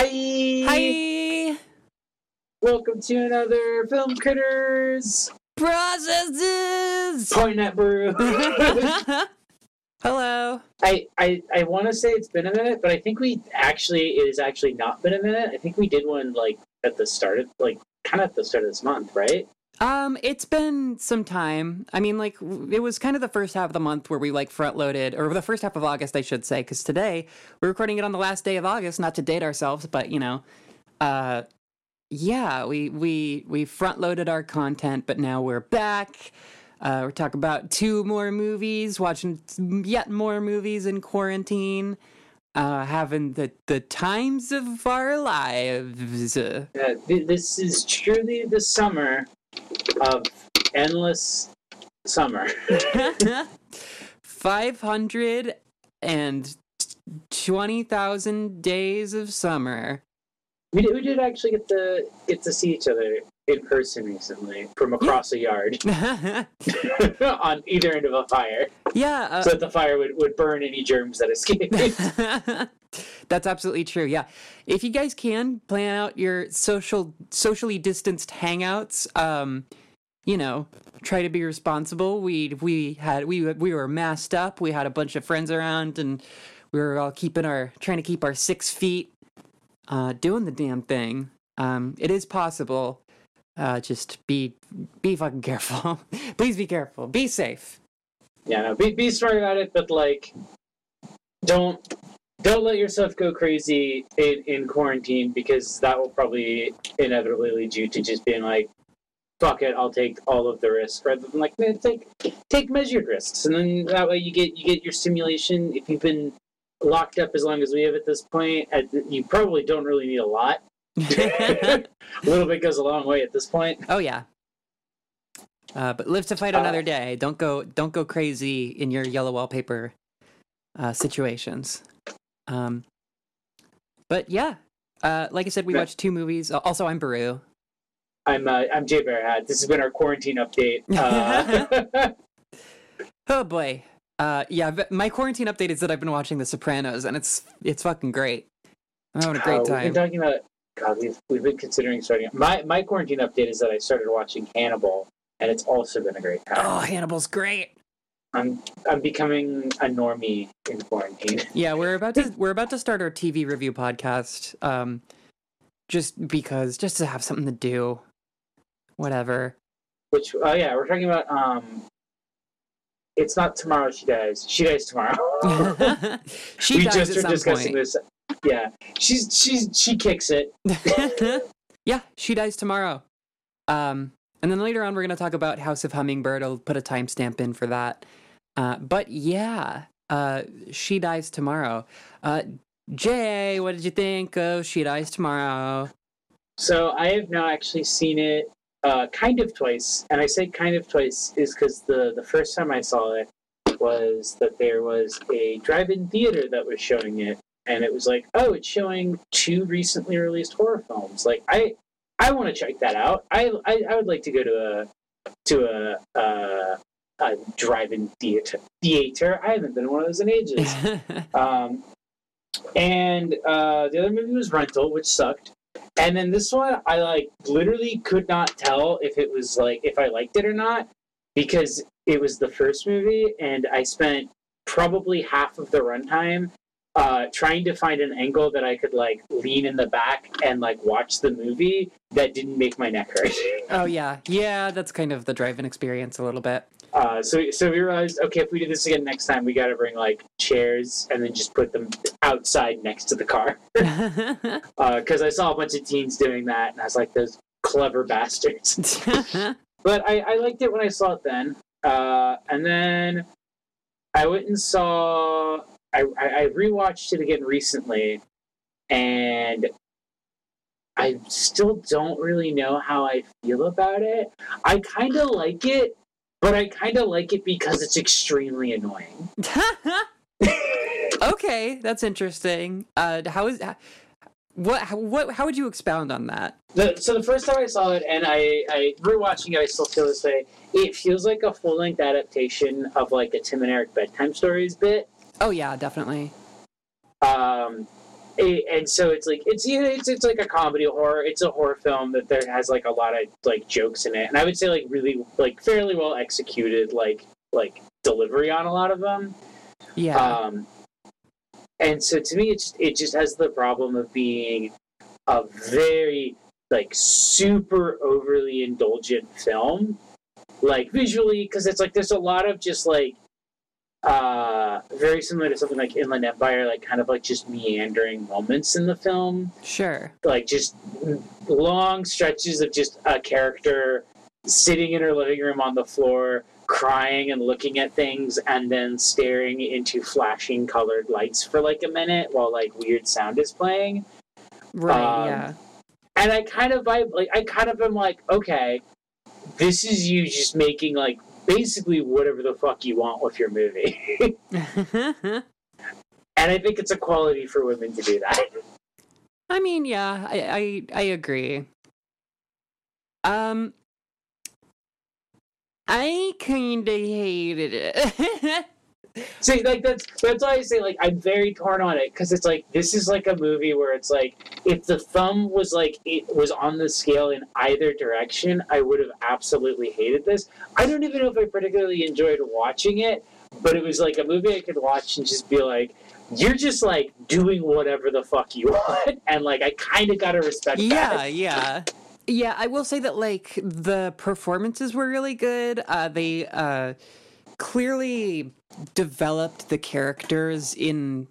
Hi. Hi. Welcome to another Film Critters Processes. Point at Brew. Hello. I I, I want to say it's been a minute, but I think we actually it has actually not been a minute. I think we did one like at the start of like kind of at the start of this month, right? Um, it's been some time. I mean, like it was kind of the first half of the month where we like front loaded, or the first half of August, I should say, because today we're recording it on the last day of August. Not to date ourselves, but you know, uh, yeah, we we we front loaded our content, but now we're back. Uh, we're talking about two more movies, watching yet more movies in quarantine, uh, having the the times of our lives. This is truly the summer of endless summer. 520,000 days of summer. We did, we did actually get to get to see each other in person recently from across a yard on either end of a fire, uh, so that the fire would, would burn any germs that escaped. that's absolutely true. Yeah. If you guys can plan out your social socially distanced hangouts, um, you know, try to be responsible. We we had we we were masked up. We had a bunch of friends around and we were all keeping our trying to keep our 6 feet uh doing the damn thing. Um it is possible. Uh just be be fucking careful. Please be careful. Be safe. yeah, no, be be smart about it, but like, don't don't let yourself go crazy in, in quarantine because that will probably inevitably lead you to just being like, "Fuck it, I'll take all of the risk," rather than like, man, take take measured risks, and then that way you get you get your stimulation. If you've been locked up as long as we have at this point, you probably don't really need a lot. a little bit goes a long way at this point. Oh yeah. Uh, but live to fight Uh, another day. Don't go don't go crazy in your yellow wallpaper uh, situations. Um, but yeah, uh, like I said, we watched two movies. Also, I'm Baru. I'm uh, I'm Jay Bearhat. This has been our quarantine update. Uh, Oh boy. Uh, yeah, my quarantine update is that I've been watching The Sopranos, and it's it's fucking great. I'm having a great We've time. been talking about God. We've we've been considering starting. My my quarantine update is that I started watching Hannibal, and it's also been a great time. Oh, Hannibal's great. I'm I'm becoming a normie in quarantine. Yeah, we're about to we're about to start our TV review podcast. Um, just because, just to have something to do. Whatever. Which oh yeah, we're talking about um. It's not tomorrow she dies. She dies tomorrow. she we dies just at were discussing point. this. Yeah, she's she's she kicks it. yeah, she dies tomorrow. Um, and then later on, we're going to talk about House of Hummingbird. I'll put a timestamp in for that. Uh, but yeah, uh, she dies tomorrow. Uh, Jay, what did you think of She Dies Tomorrow? So I have now actually seen it uh, kind of twice, and I say kind of twice is because the the first time I saw it was that there was a drive-in theater that was showing it, and it was like, oh, it's showing two recently released horror films. Like I I want to check that out. I, I I would like to go to a to a. Uh, a drive-in theater. Theater. I haven't been in one of those in ages. Um, and uh, the other movie was Rental, which sucked. And then this one, I like literally could not tell if it was like if I liked it or not because it was the first movie, and I spent probably half of the runtime uh, trying to find an angle that I could like lean in the back and like watch the movie that didn't make my neck hurt. oh, yeah. Yeah, that's kind of the drive in experience a little bit. Uh, so so we realized, okay, if we do this again next time, we got to bring like chairs and then just put them outside next to the car. Because I saw a bunch of teens doing that, and I was like, those clever bastards. but I, I liked it when I saw it then. Uh, and then I went and saw. I, I I rewatched it again recently, and I still don't really know how I feel about it. I kind of like it, but I kind of like it because it's extremely annoying. okay, that's interesting. Uh, how is what how, what how would you expound on that? The, so the first time I saw it, and I, I rewatching it, I still feel this way. It feels like a full length adaptation of like a Tim and Eric bedtime stories bit. Oh yeah, definitely. Um, it, and so it's like it's it's it's like a comedy horror. It's a horror film that there has like a lot of like jokes in it, and I would say like really like fairly well executed like like delivery on a lot of them. Yeah. Um, and so to me, it just, it just has the problem of being a very like super overly indulgent film, like visually, because it's like there's a lot of just like very similar to something like Inland Empire, like kind of like just meandering moments in the film, sure. like just long stretches of just a character sitting in her living room on the floor crying and looking at things and then staring into flashing colored lights for like a minute while like weird sound is playing Right. Um, yeah. and i kind of vibe like i kind of am like okay this is you just making like basically whatever the fuck you want with your movie and i think it's a quality for women to do that I mean, yeah, I, I I agree. Um, I kind of hated it. See, like that's that's why I say like I'm very torn on it because it's like this is like a movie where it's like if the thumb was like it was on the scale in either direction, I would have absolutely hated this. I don't even know if I particularly enjoyed watching it, but it was like a movie I could watch and just be like, you're just like doing whatever the fuck you want, and like I kind of gotta respect yeah, that. yeah. Yeah, I will say that like the performances were really good. Uh they uh clearly developed the characters in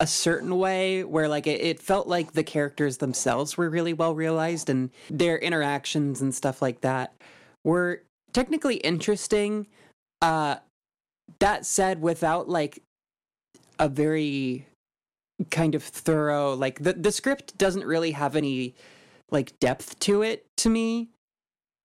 a certain way where like it, it felt like the characters themselves were really well realized and their interactions and stuff like that were technically interesting. Uh that said without like a very kind of thorough like the the script doesn't really have any like depth to it to me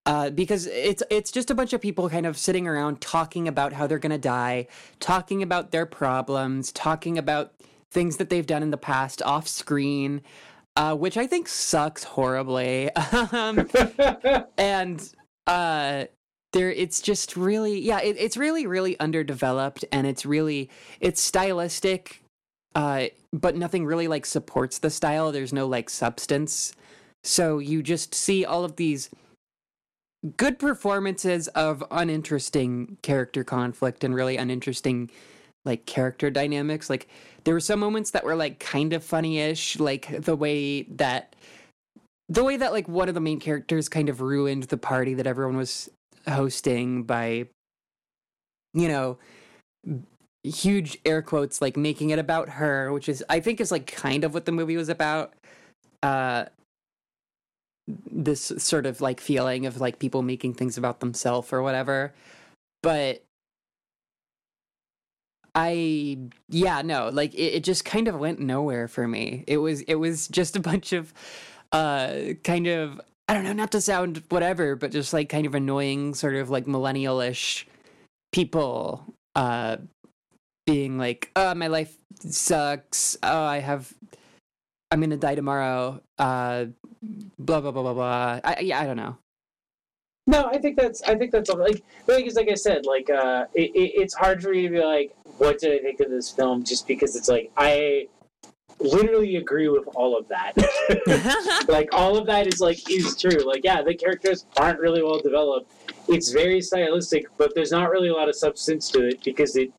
uh, because it's it's just a bunch of people kind of sitting around talking about how they're gonna die, talking about their problems, talking about things that they've done in the past off screen, uh, which I think sucks horribly. um, and uh, there, it's just really, yeah, it, it's really, really underdeveloped, and it's really, it's stylistic, uh, but nothing really like supports the style. There's no like substance, so you just see all of these good performances of uninteresting character conflict and really uninteresting like character dynamics. Like there were some moments that were like kind of funny-ish like the way that the way that like one of the main characters kind of ruined the party that everyone was hosting by you know huge air quotes like making it about her which is i think is like kind of what the movie was about. Uh this sort of like feeling of like people making things about themselves or whatever. But i yeah no like it, it just kind of went nowhere for me. It was it was just a bunch of uh kind of i don't know not to sound whatever but just like kind of annoying sort of like millennial-ish people uh being like oh my life sucks. Oh i have i'm gonna die tomorrow. Uh blah blah blah blah blah. I yeah, I don't know. No, I think that's I think that's all- like the thing is like I said like uh it, it, it's hard for me to be like what did I think of this film just because it's like I literally agree with all of that. like all of that is like is true. Like yeah, the characters aren't really well developed. It's very stylistic, but there's not really a lot of substance to it because it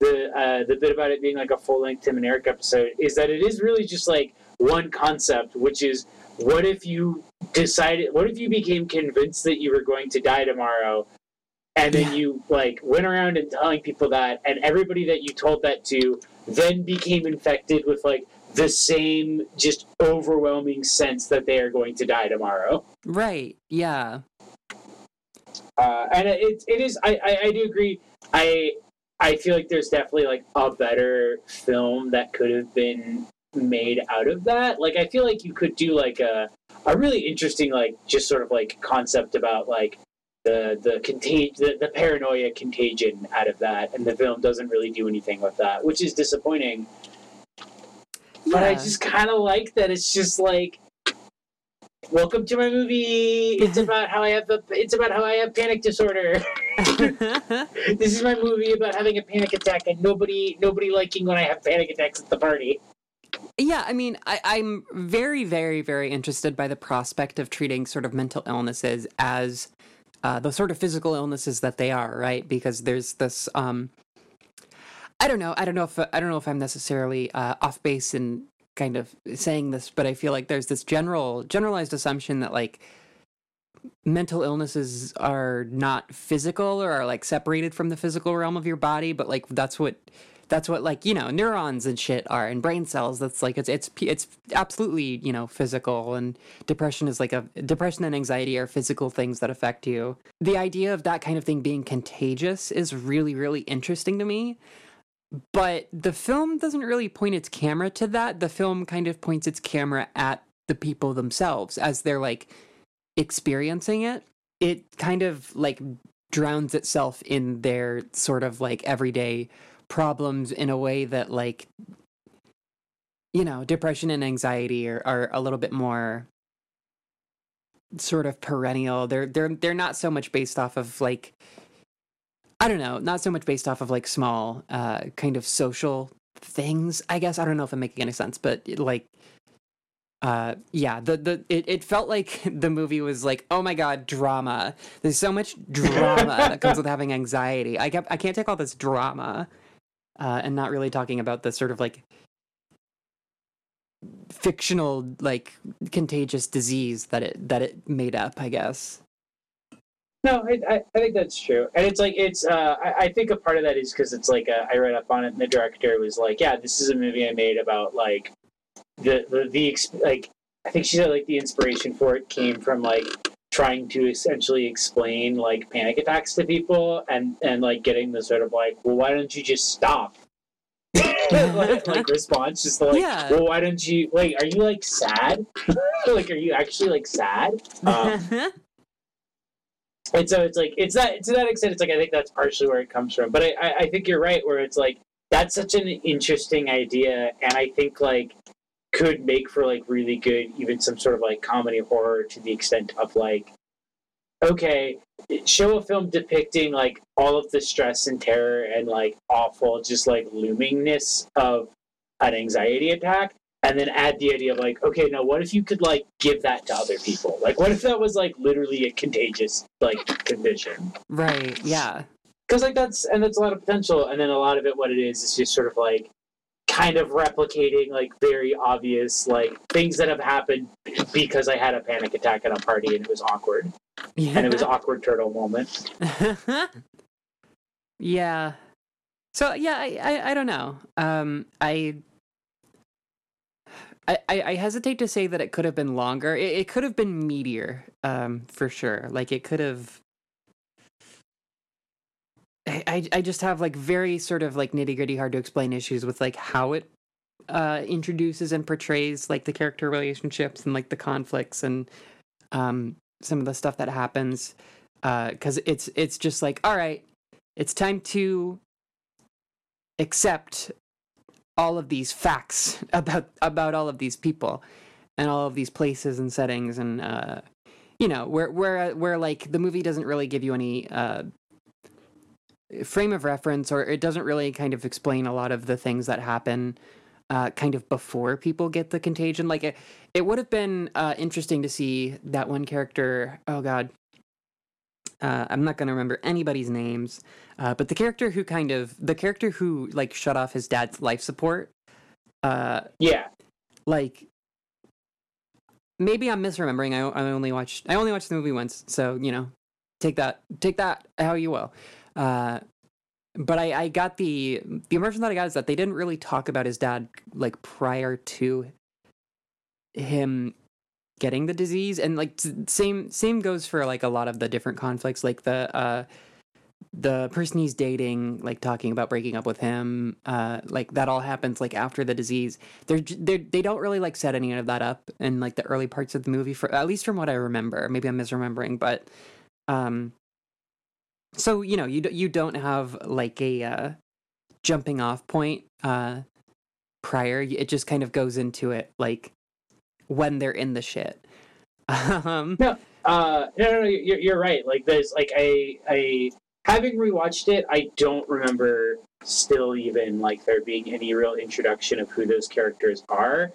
the uh, the bit about it being like a full length Tim and Eric episode is that it is really just like one concept, which is what if you decided what if you became convinced that you were going to die tomorrow and then Yeah. you like went around and telling people that and everybody that you told that to then became infected with like the same just overwhelming sense that they are going to die tomorrow right. Yeah. uh, and it, it is I, I, I do agree i i feel like there's definitely like a better film that could have been made out of that. Like i feel like you could do like a a really interesting like just sort of like concept about like the the contag- the, the paranoia contagion out of that and the film doesn't really do anything with that which is disappointing. But i just kind of like that it's just like welcome to my movie. It's about how i have a, it's about how i have panic disorder. This is my movie about having a panic attack and nobody nobody liking when I have panic attacks at the party. Yeah, I mean, I, I'm very, very, very interested by the prospect of treating sort of mental illnesses as uh, the sort of physical illnesses that they are, right? Because there's this. Um, I don't know. I don't know if I don't know if I'm necessarily uh, off base in kind of saying this, but I feel like there's this general generalized assumption that like mental illnesses are not physical or are like separated from the physical realm of your body, but like that's what that's what like you know neurons and shit are and brain cells. That's like it's it's it's absolutely you know physical and depression is like a depression and anxiety are physical things that affect you. The idea of that kind of thing being contagious is really really interesting to me but the film doesn't really point its camera to that. The film kind of points its camera at the people themselves as they're like experiencing it. It kind of like drowns itself in their sort of like everyday problems in a way that like you know depression and anxiety are, are a little bit more sort of perennial. They're they're they're not so much based off of like i don't know not so much based off of like small uh kind of social things i guess. I don't know if i'm making any sense but like uh yeah the the it, it felt like the movie was like oh my god drama. There's so much drama that comes with having anxiety. I kept i can't take all this drama uh, and not really talking about the sort of like fictional like contagious disease that it that it made up i guess. No i, I, think that's true. And it's like it's uh, I, I think a part of that is because it's like uh, I read up on it and the director was like yeah this is a movie i made about like the the, the like i think she said like the inspiration for it came from like trying to essentially explain like panic attacks to people and and like getting the sort of like well why don't you just stop? Like, like, response just like yeah. well why don't you like are you like sad? Like are you actually like sad? Um, and so it's like it's that to that extent it's like i think that's partially where it comes from but I, I i think you're right where it's like that's such an interesting idea and i think like could make for like really good even some sort of like comedy horror to the extent of like okay show a film depicting like all of the stress and terror and like awful just like loomingness of an anxiety attack and then add the idea of like okay now what if you could like give that to other people? Like what if that was like literally a contagious like condition? Right yeah. Because like that's and that's a lot of potential and then a lot of it what it is is just sort of like kind of replicating like very obvious like things that have happened because I had a panic attack at a party and it was awkward. Yeah. And it was awkward turtle moment. yeah. So yeah, I, I, I don't know. Um I I, I hesitate to say that it could have been longer. It, it could have been meatier, um, for sure. Like it could have I, I just have like very sort of like nitty gritty, hard to explain issues with like how it uh, introduces and portrays like the character relationships and like the conflicts and um, some of the stuff that happens. Because uh, it's it's just like all right, it's time to accept all of these facts about about all of these people and all of these places and settings and uh, you know where where where like the movie doesn't really give you any uh, frame of reference or it doesn't really kind of explain a lot of the things that happen uh, kind of before people get the contagion. Like it, it would have been uh, interesting to see that one character oh god uh, i'm not going to remember anybody's names uh, but the character who kind of the character who like shut off his dad's life support uh, yeah. like maybe i'm misremembering. I, I only watched i only watched the movie once so you know take that take that how you will uh, but I, I got the the impression that I got is that they didn't really talk about his dad like prior to him getting the disease, and like same same goes for like a lot of the different conflicts, like the uh, the person he's dating, like talking about breaking up with him, uh, like that all happens like after the disease. They're, they're they don't really like set any of that up in like the early parts of the movie, for at least from what I remember. Maybe I'm misremembering, but um, so you know you you don't have like a uh, jumping off point uh, prior. It just kind of goes into it like when they're in the shit. um, no, uh, no, no, no, you're, you're right. Like there's like a I having rewatched it, I don't remember still even like there being any real introduction of who those characters are.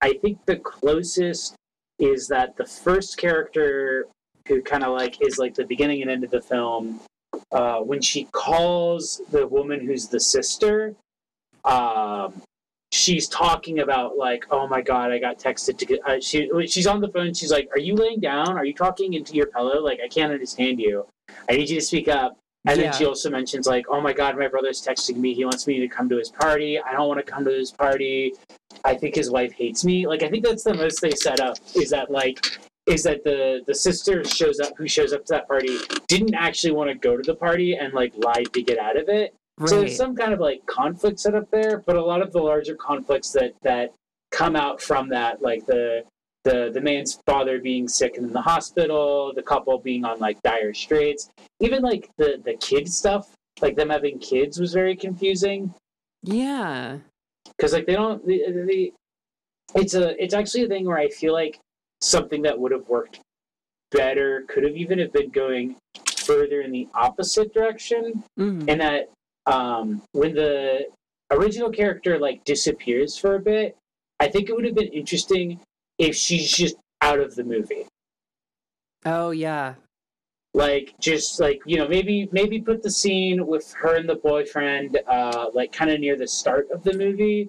I think the closest is that the first character who kind of like is like the beginning and end of the film uh, when she calls the woman who's the sister um, she's talking about like oh my god i got texted to get uh, she she's on the phone she's like are you laying down? Are you talking into your pillow? Like i can't understand you. I need you to speak up. And Yeah. then she also mentions like oh my god my brother's texting me. He wants me to come to his party. I don't want to come to his party. I think his wife hates me. Like i think that's the most they set up is that like is that the the sister shows up who shows up to that party didn't actually want to go to the party and like lied to get out of it. So there's some kind of like conflict set up there, but a lot of the larger conflicts that that come out from that, like the the the man's father being sick and in the hospital, the couple being on like dire straits, even like the the kid stuff, like them having kids was very confusing. Yeah. because like they don't the, the it's a it's actually a thing where I feel like something that would have worked better could have even have been going further in the opposite direction Mhm. and that um, when the original character like disappears for a bit, I think it would have been interesting if she's just out of the movie. Oh yeah. Like just like you know maybe maybe put the scene with her and the boyfriend uh, like kind of near the start of the movie,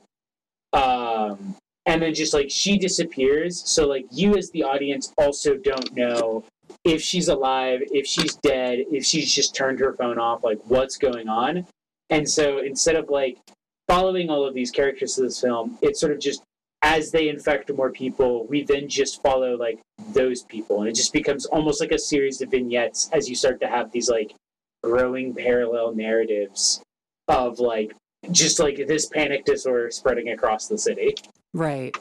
um, and then just like she disappears. So like you as the audience also don't know if she's alive, if she's dead, if she's just turned her phone off, like what's going on. And so instead of like following all of these characters to this film, it's sort of just as they infect more people, we then just follow like those people. And it just becomes almost like a series of vignettes as you start to have these like growing parallel narratives of like just like this panic disorder spreading across the city. Right.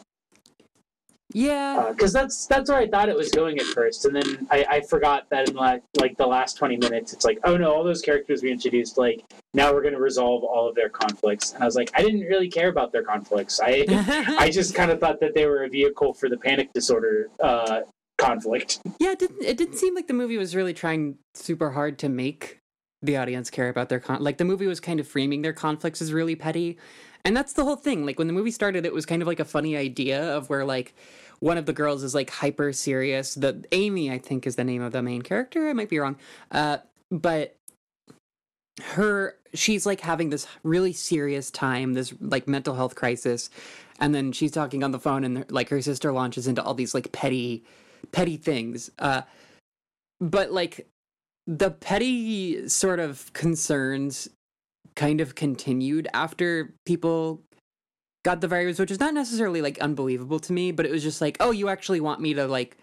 Yeah. Because that's that's where I thought it was going at first, and then I, I forgot that in like like the last twenty minutes, it's like, oh no, all those characters we introduced, like now we're going to resolve all of their conflicts, and I was like, I didn't really care about their conflicts. I I just kind of thought that they were a vehicle for the panic disorder uh, conflict. yeah, it didn't it didn't seem like the movie was really trying super hard to make the audience care about their con like the movie was kind of framing their conflicts as really petty. And that's the whole thing. Like when the movie started it was kind of like a funny idea of where like one of the girls is like hyper serious. The Amy, I think, is the name of the main character. I might be wrong. Uh but her she's like having this really serious time this like mental health crisis and then she's talking on the phone and like her sister launches into all these like petty petty things uh but like the petty sort of concerns kind of continued after people got the virus which is not necessarily like unbelievable to me but it was just like oh you actually want me to like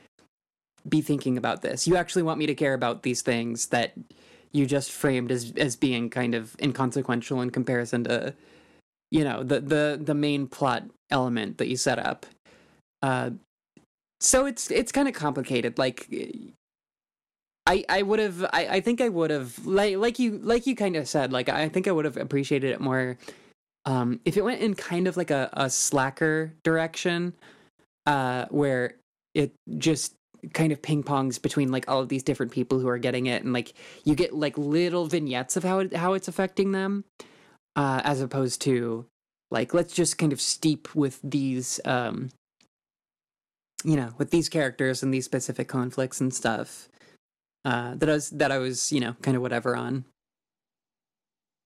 be thinking about this. You actually want me to care about these things that you just framed as as being kind of inconsequential in comparison to you know the the the main plot element that you set up. Uh so it's it's kind of complicated like i i would have i i think i would have like like you like you kind of said like i think i would have appreciated it more um if it went in kind of like a, a slacker direction uh where it just kind of ping pongs between like all of these different people who are getting it and like you get like little vignettes of how it, how it's affecting them uh as opposed to like let's just kind of steep with these um you know with these characters and these specific conflicts and stuff uh that I was that I was you know kind of whatever on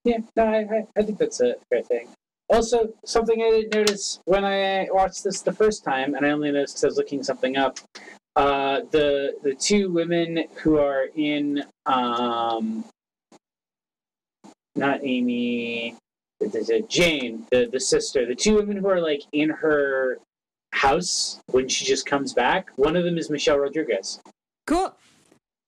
Yeah, no, I, I, think that's a fair thing. Also, something I didn't notice when I watched this the first time, and I only noticed because I was looking something up. Uh, the the two women who are in um, not Amy, Jane, the the sister. The two women who are like in her house when she just comes back. One of them is Michelle Rodriguez. cool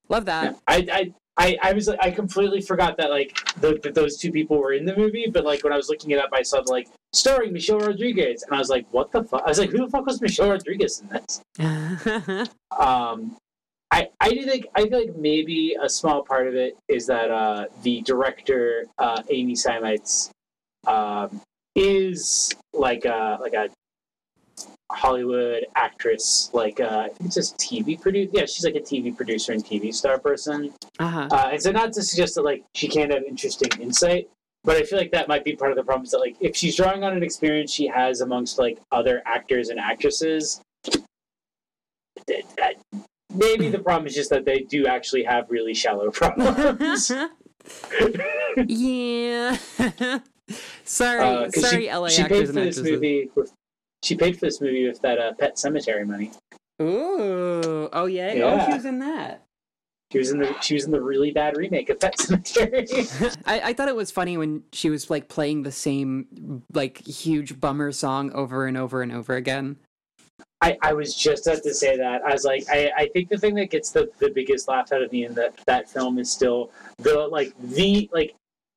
love that I, I, I, I was I completely forgot that like the, that those two people were in the movie, but like when I was looking it up, I saw like starring Michelle Rodriguez, and I was like, what the fuck? I was like, who the fuck was Michelle Rodriguez in this? Um, I I do think I feel like maybe a small part of it is that uh, the director uh, Amy Seimetz um, is like a like a Hollywood actress, like uh, I think it's just TV producer. Yeah, she's like a TV producer and TV star person. uh-huh Uh, and so, not to suggest that like she can't have interesting insight, but I feel like that might be part of the problem. Is that like if she's drawing on an experience she has amongst like other actors and actresses, maybe the problem is just that they do actually have really shallow problems. yeah. sorry, Uh, sorry, she, LA she paid actors for and this actresses. movie. With, she paid for this movie with that uh, Pet Sematary money. Ooh, oh yeah. oh she was in that. She was in the she was in the really bad remake of Pet Sematary. I, I thought it was funny when she was like playing the same like huge bummer song over and over and over again. I, I was just about to say that. I was like, I, I think the thing that gets the, the biggest laugh out of me in that, that film is still the like the like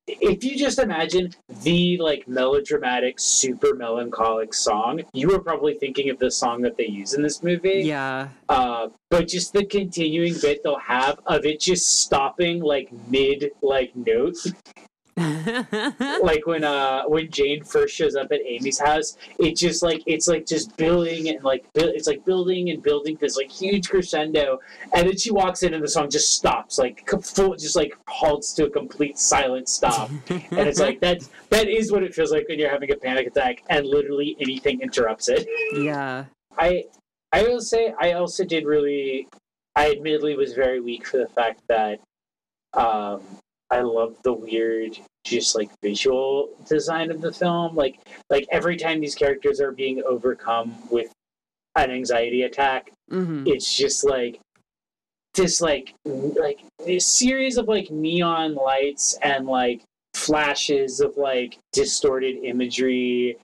if you just imagine the like melodramatic, super melancholic song, you were probably thinking of the song that they use in this movie. Yeah. Uh, but just the continuing bit they'll have of it just stopping like mid like note like when uh when Jane first shows up at Amy's house, it just like it's like just building and like bu- it's like building and building this like huge crescendo, and then she walks in and the song just stops like co- full just like halts to a complete silent stop, and it's like that that is what it feels like when you're having a panic attack and literally anything interrupts it. yeah. I I will say I also did really I admittedly was very weak for the fact that um I love the weird just like visual design of the film. Like like every time these characters are being overcome with an anxiety attack, hmm it's just like this like like this series of like neon lights and like flashes of like distorted imagery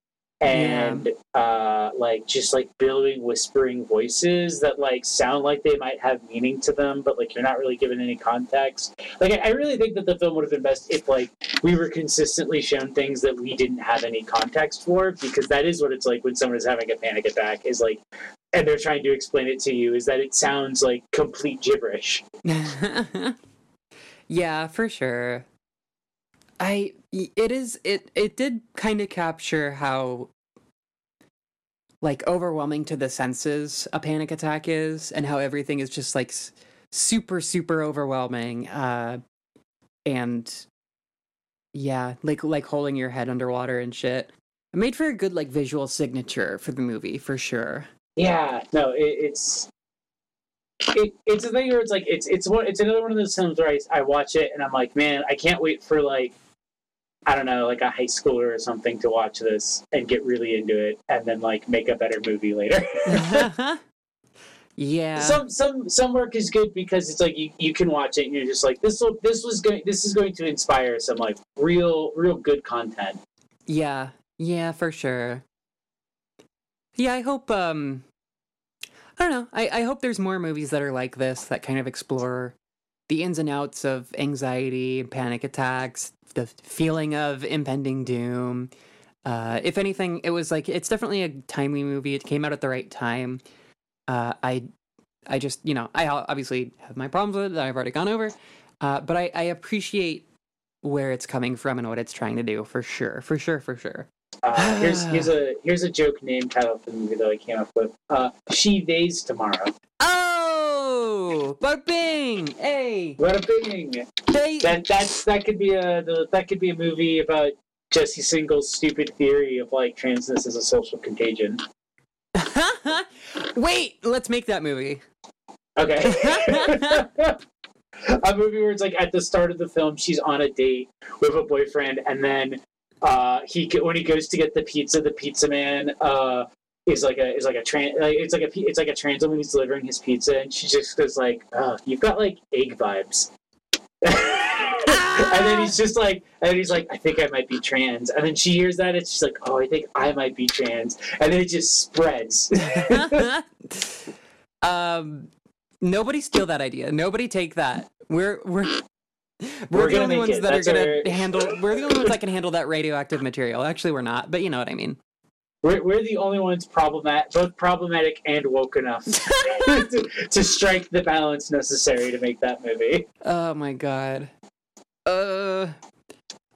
and uh like just like billowing whispering voices that like sound like they might have meaning to them but like you're not really given any context. Like i, I really think that the film would have been best if like we were consistently shown things that we didn't have any context for because that is what it's like when someone is having a panic attack is like and they're trying to explain it to you is that it sounds like complete gibberish. Yeah, for sure. I it is it it did kind of capture how like overwhelming to the senses a panic attack is and how everything is just like super super overwhelming uh and yeah, like like holding your head underwater and shit. It made for a good like visual signature for the movie for sure. Yeah, no, it, it's it, it's a thing where it's like it's it's one it's another one of those films where I, I watch it and I'm like, man, I can't wait for like I don't know, like a high schooler or something to watch this and get really into it and then like make a better movie later. yeah. some some some work is good because it's like you, you can watch it and you're just like this will this was going this is going to inspire some like real real good content. Yeah, yeah, for sure. Yeah, I hope. Um, I don't know. I I hope there's more movies that are like this that kind of explore the ins and outs of anxiety and panic attacks, the feeling of impending doom. Uh, if anything, it was like it's definitely a timely movie. It came out at the right time. Uh, I, I just you know I obviously have my problems with it that I've already gone over, uh, but I, I appreciate where it's coming from and what it's trying to do for sure, for sure, for sure. Uh, here's here's a here's a joke name title for the movie that I came up with. Uh, she days tomorrow. Oh, but bing, hey, What a bing! they, That that's that could be a that could be a movie about Jesse Singal's stupid theory of like transness as a social contagion. Wait, let's make that movie. Okay. a movie where it's like at the start of the film she's on a date with a boyfriend and then uh he when he goes to get the pizza the pizza man uh is like a is like a trans like, it's like a it's like a trans woman who's delivering his pizza and she just goes like oh you've got like egg vibes and then he's just like and then he's like i think i might be trans and then she hears that and she's like oh i think i might be trans and then it just spreads um, nobody steal that idea. Nobody take that. We're we're. We're, We're the only ones it. that are gonna our- handle. We're the only ones that can handle that radioactive material. Actually, we're not, but you know what I mean. We're, we're the only ones problematic, both problematic and woke enough to, to strike the balance necessary to make that movie. Oh my god. Uh.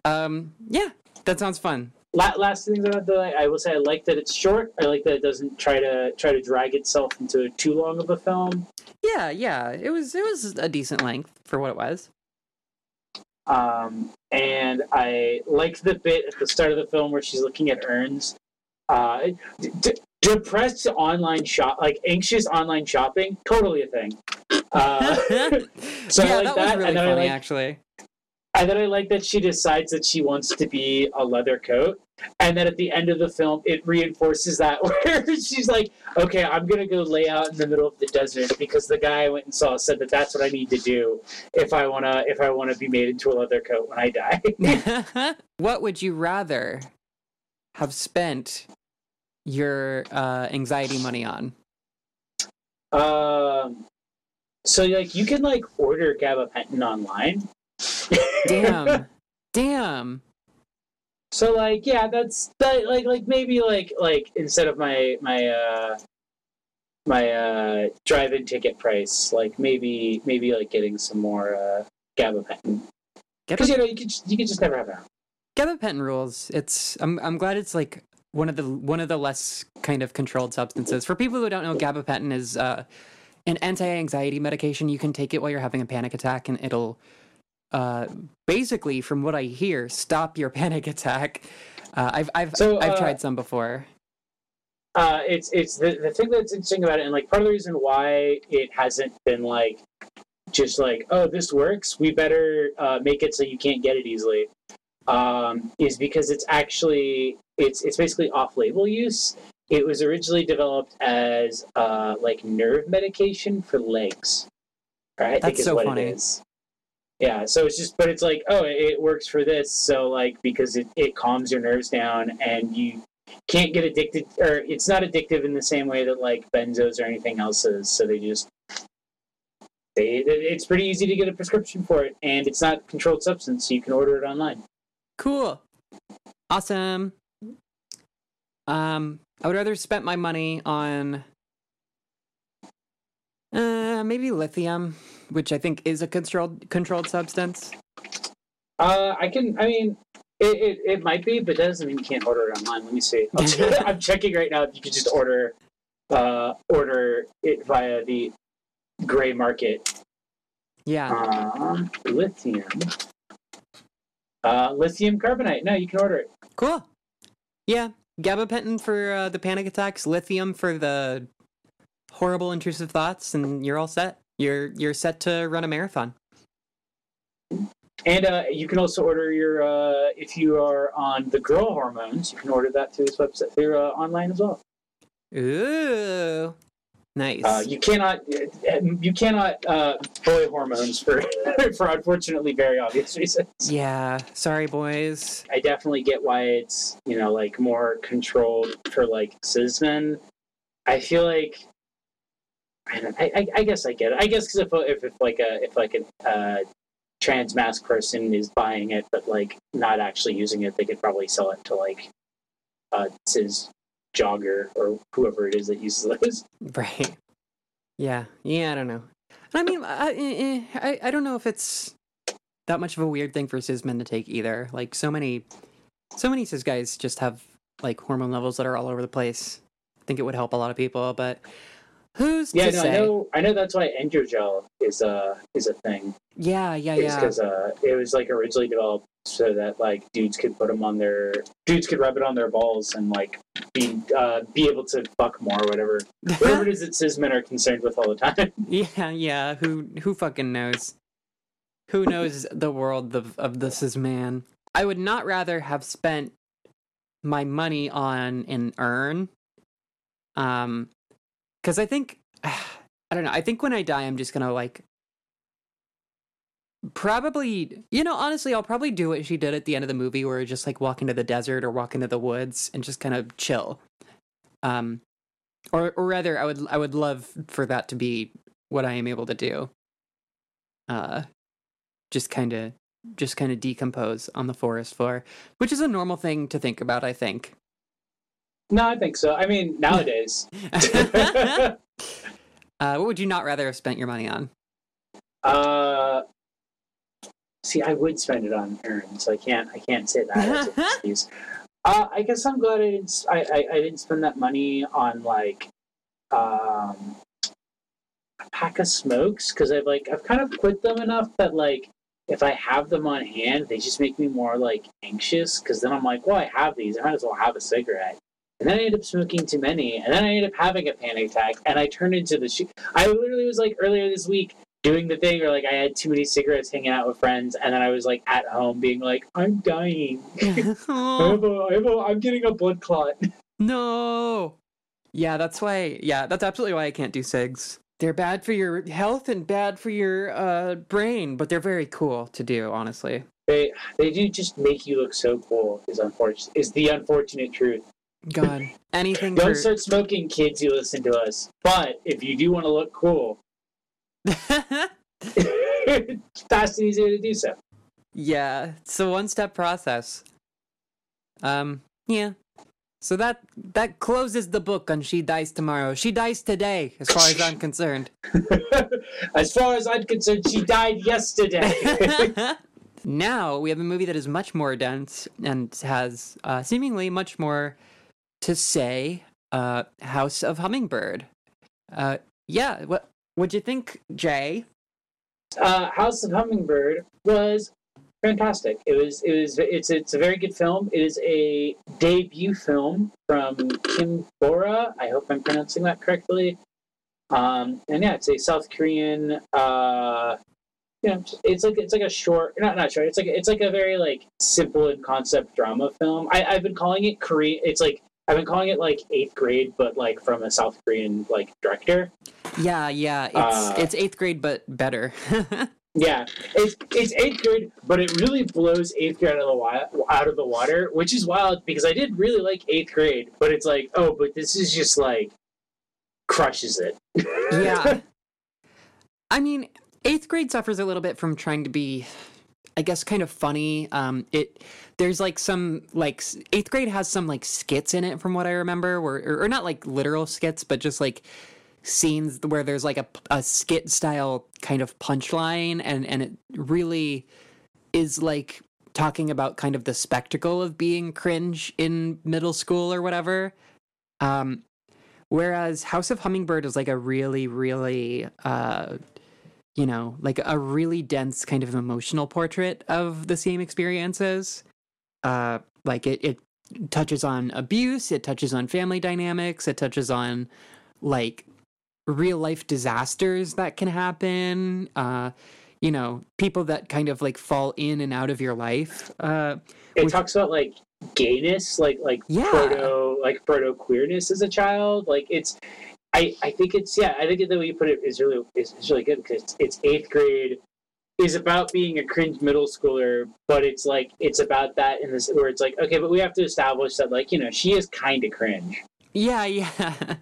Um. Yeah, that sounds fun. La- last thing that I, I will say, I like that it's short. I like that it doesn't try to try to drag itself into too long of a film. Yeah, yeah. It was it was a decent length for what it was. Um, and I liked the bit at the start of the film where she's looking at urns. Uh, d- depressed online shop, like anxious online shopping, totally a thing. Uh, so yeah, I like that, that, was really and then I funny, like actually. and then I like that she decides that she wants to be a leather coat. And then at the end of the film, it reinforces that where she's like, okay, I'm going to go lay out in the middle of the desert because the guy I went and saw said that that's what I need to do if I want to if I want to be made into a leather coat when I die. what would you rather have spent your uh, anxiety money on? um, so like you can like order gabapentin online. Damn. Damn. So like yeah, that's that, like like maybe like like instead of my my uh my uh drive-in ticket price, like maybe maybe like getting some more uh gabapentin because you know you could you could just never have. Gabapentin rules. It's I'm I'm glad it's like one of the one of the less kind of controlled substances. For people who don't know, gabapentin is uh, an anti-anxiety medication. You can take it while you're having a panic attack, and it'll uh, basically, from what I hear, stop your panic attack. Uh, I've I've So, I've uh, tried some before. Uh, it's it's the, the thing that's interesting about it, and like part of the reason why it hasn't been like just like oh this works, we better uh, make it so you can't get it easily, um, is because it's actually it's it's basically off-label use. It was originally developed as uh, like nerve medication for legs. Right? I think That's is so what funny. it is. Yeah, so it's just, but it's like, oh, it, it works for this. So like, because it, it calms your nerves down, and you can't get addicted, or it's not addictive in the same way that like benzos or anything else is. So they just, they, it's pretty easy to get a prescription for it, and it's not controlled substance, so you can order it online. Cool. Awesome. Um, I would rather spend my money on uh maybe lithium, which I think is a controlled controlled substance. Uh, I can, I mean. It, it, it might be, but that doesn't mean you can't order it online. Let me see. I'm, I'm checking right now if you can just order uh, order it via the gray market Yeah. Um, lithium. Uh, lithium carbonate. No, you can order it. Cool. Yeah, gabapentin for uh, the panic attacks, lithium for the horrible intrusive thoughts, and you're all set. You're you're set to run a marathon. And uh, you can also order your uh, if you are on the girl hormones, you can order that through this website through uh, online as well. Ooh, nice. Uh, you cannot you cannot uh, boy hormones for for unfortunately very obvious reasons. yeah, sorry, boys. I definitely get why it's you know like more controlled for like cis men. I feel like I. I, I, guess I get it. I guess because if, if if like a if like a uh, trans mask person is buying it but like not actually using it, they could probably sell it to like a cis jogger or whoever it is that uses those. Right. Yeah. Yeah. I don't know. I mean, I, eh, eh, I I don't know if it's that much of a weird thing for cis men to take either. Like so many, so many cis guys just have like hormone levels that are all over the place. I think it would help a lot of people, but who's Yeah, to no, say? I know. I know that's why Androgel is a is a thing. Yeah, yeah, It's yeah. because uh, it was like originally developed so that like dudes could put them on their dudes could rub it on their balls and like be uh, be able to fuck more or whatever whatever it is that cis men are concerned with all the time. yeah, yeah. Who who fucking knows? Who knows the world of of the cis man? I would not rather have spent my money on an urn. Um, because I think I don't know. I think when I die, I'm just gonna like probably you know honestly i'll probably do what she did at the end of the movie where just like walk into the desert or walk into the woods and just kind of chill um or or rather i would i would love for that to be what i am able to do uh just kind of just kind of decompose on the forest floor which is a normal thing to think about i think no, I think so. I mean, nowadays. uh what would you not rather have spent your money on uh, see, I would spend it on urns. So I can't. I can't say that as an excuse. Uh, I guess I'm glad I didn't. I, I, I didn't spend that money on like um, a pack of smokes because I've like I've kind of quit them enough that like if I have them on hand, they just make me more like anxious because then I'm like, well, I have these, I might as well have a cigarette. And then I end up smoking too many, and then I end up having a panic attack, and I turn into the. Sh- I literally was like earlier this week doing the thing where like I had too many cigarettes hanging out with friends, and then I was like at home being like, I'm dying. I have a, I have a, I'm getting a blood clot. no. Yeah, that's why. Yeah, that's absolutely why I can't do cigs. They're bad for your health and bad for your uh, brain, but they're very cool to do, honestly. They they do just make you look so cool. Is unfortunate. Is the unfortunate truth. God, anything. Don't for... start smoking, kids. You listen to us. But if you do want to look cool, fast and easy to do so. Yeah, it's a one-step process. Um, yeah. So that that closes the book on She Dies Tomorrow. She dies today, as far as I'm concerned. as far as I'm concerned, she died yesterday. now we have a movie that is much more dense and has uh, seemingly much more to say. Uh, House of Hummingbird. Uh, yeah, what what'd you think, Jay? Uh, House of Hummingbird was fantastic. It was it was it's it's a very good film. It is a debut film from Kim Bora. I hope I'm pronouncing that correctly. Um, and yeah, it's a South Korean. Uh, you know, it's like it's like a short, not not short. It's like it's like a very like simple and concept drama film. I, I've been calling it Korean. It's like I've been calling it like eighth grade, but like from a South Korean like director. Yeah, yeah, it's uh, it's eighth grade, but better. yeah, it's it's eighth grade, but it really blows eighth grade out of the wa- out of the water, which is wild because I did really like eighth grade, but it's like, oh, but this is just like crushes it. yeah, I mean, eighth grade suffers a little bit from trying to be I guess kind of funny. Um, it there's like some like eighth grade has some like skits in it from what I remember, or, or not like literal skits, but just like scenes where there's like a, a skit style kind of punchline, and and it really is like talking about kind of the spectacle of being cringe in middle school or whatever. Um, whereas House of Hummingbird is like a really really uh you know, like a really dense kind of emotional portrait of the same experiences. Uh, like it, it touches on abuse, it touches on family dynamics, it touches on like real life disasters that can happen. Uh, you know, people that kind of like fall in and out of your life. Uh, it which, talks about like gayness, like like yeah. proto like proto queerness as a child. Like it's I, I think it's yeah I think the way you put it is really is, is really good because it's eighth grade is about being a cringe middle schooler, but it's like it's about that in this where it's like okay, but we have to establish that like you know she is kind of cringe. Yeah, yeah.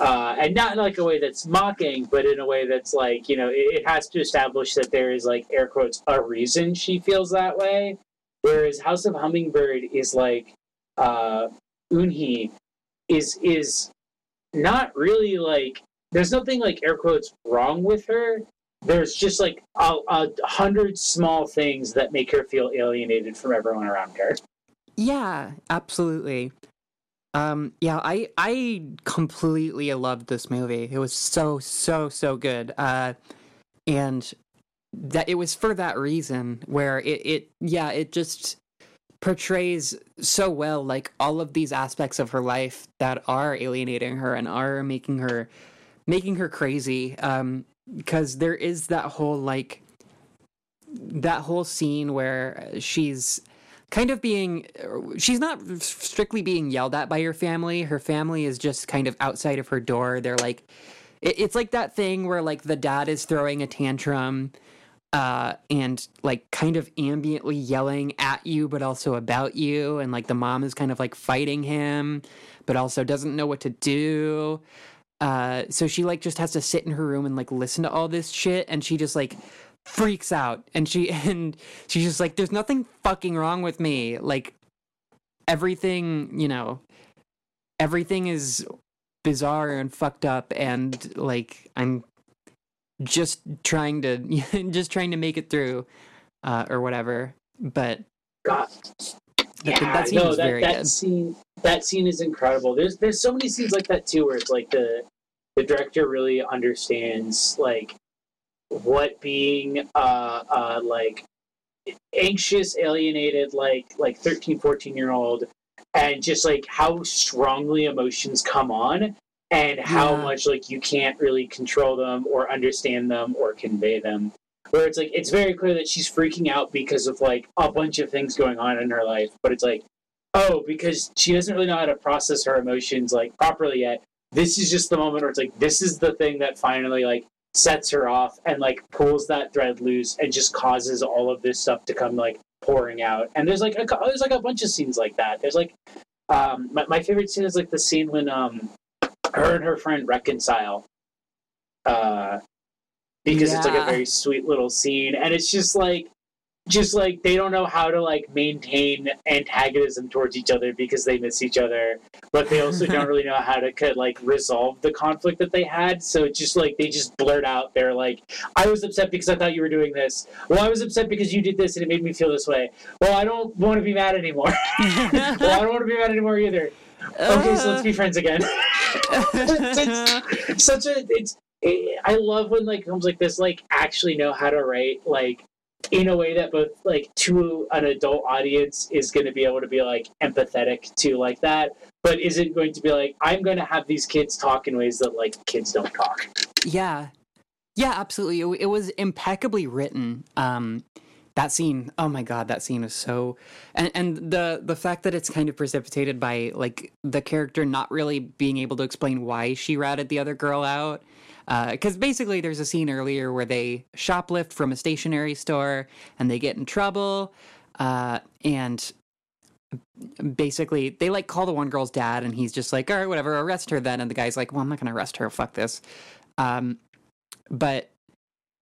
uh, and not in like a way that's mocking, but in a way that's like you know it, it has to establish that there is like air quotes a reason she feels that way. Whereas House of Hummingbird is like uh, Eunhee is is not really like there's nothing like air quotes wrong with her. There's just like a, a hundred small things that make her feel alienated from everyone around her. Yeah, absolutely. Um, yeah, I I completely loved this movie. It was so so so good. Uh, and that it was for that reason where it it yeah it just portrays so well like all of these aspects of her life that are alienating her and are making her making her crazy um because there is that whole like that whole scene where she's kind of being she's not strictly being yelled at by her family. Her family is just kind of outside of her door. They're like it's like that thing where like the dad is throwing a tantrum uh, and like kind of ambiently yelling at you, but also about you. And like the mom is kind of like fighting him, but also doesn't know what to do. Uh, so she like just has to sit in her room and like listen to all this shit. And she just like freaks out. And she, and she's just like, there's nothing fucking wrong with me. Like everything, you know, everything is bizarre and fucked up. And like, I'm just trying to just trying to make it through uh, or whatever. But God, yeah, that, that no, that, that scene that scene is incredible. There's there's so many scenes like that too, where it's like the the director really understands like what being uh, uh like anxious alienated like like 13 14 year old and just like how strongly emotions come on and how Yeah. much like you can't really control them or understand them or convey them. Where it's like it's very clear that she's freaking out because of like a bunch of things going on in her life but it's like oh because she doesn't really know how to process her emotions like properly yet. This is just the moment where it's like this is the thing that finally like sets her off and like pulls that thread loose and just causes all of this stuff to come like pouring out. And there's like a, there's like a bunch of scenes like that. There's like um my, my favorite scene is like the scene when um her and her friend reconcile uh because it's like a very sweet little scene and it's just like just like they don't know how to like maintain antagonism towards each other because they miss each other but they also don't really know how to could, like resolve the conflict that they had so it's just like they just blurt out they're like i was upset because i thought you were doing this. Well i was upset because you did this and it made me feel this way. Well i don't want to be mad anymore. Well i don't want to be mad anymore either okay so let's be friends again it's such a it's i love when like films like this like actually know how to write like in a way that both like to an adult audience is going to be able to be like empathetic to like that but isn't going to be like i'm going to have these kids talk in ways that like kids don't talk Yeah, yeah, absolutely. It, it was impeccably written. Um, that scene, oh my god, that scene is so, and and the the fact that it's kind of precipitated by like the character not really being able to explain why she ratted the other girl out. Because basically, there's a scene earlier where they shoplift from a stationery store and they get in trouble, uh, and basically they like call the one girl's dad and he's just like all right whatever arrest her then. And the guy's like well i'm not gonna arrest her. Fuck this. Um but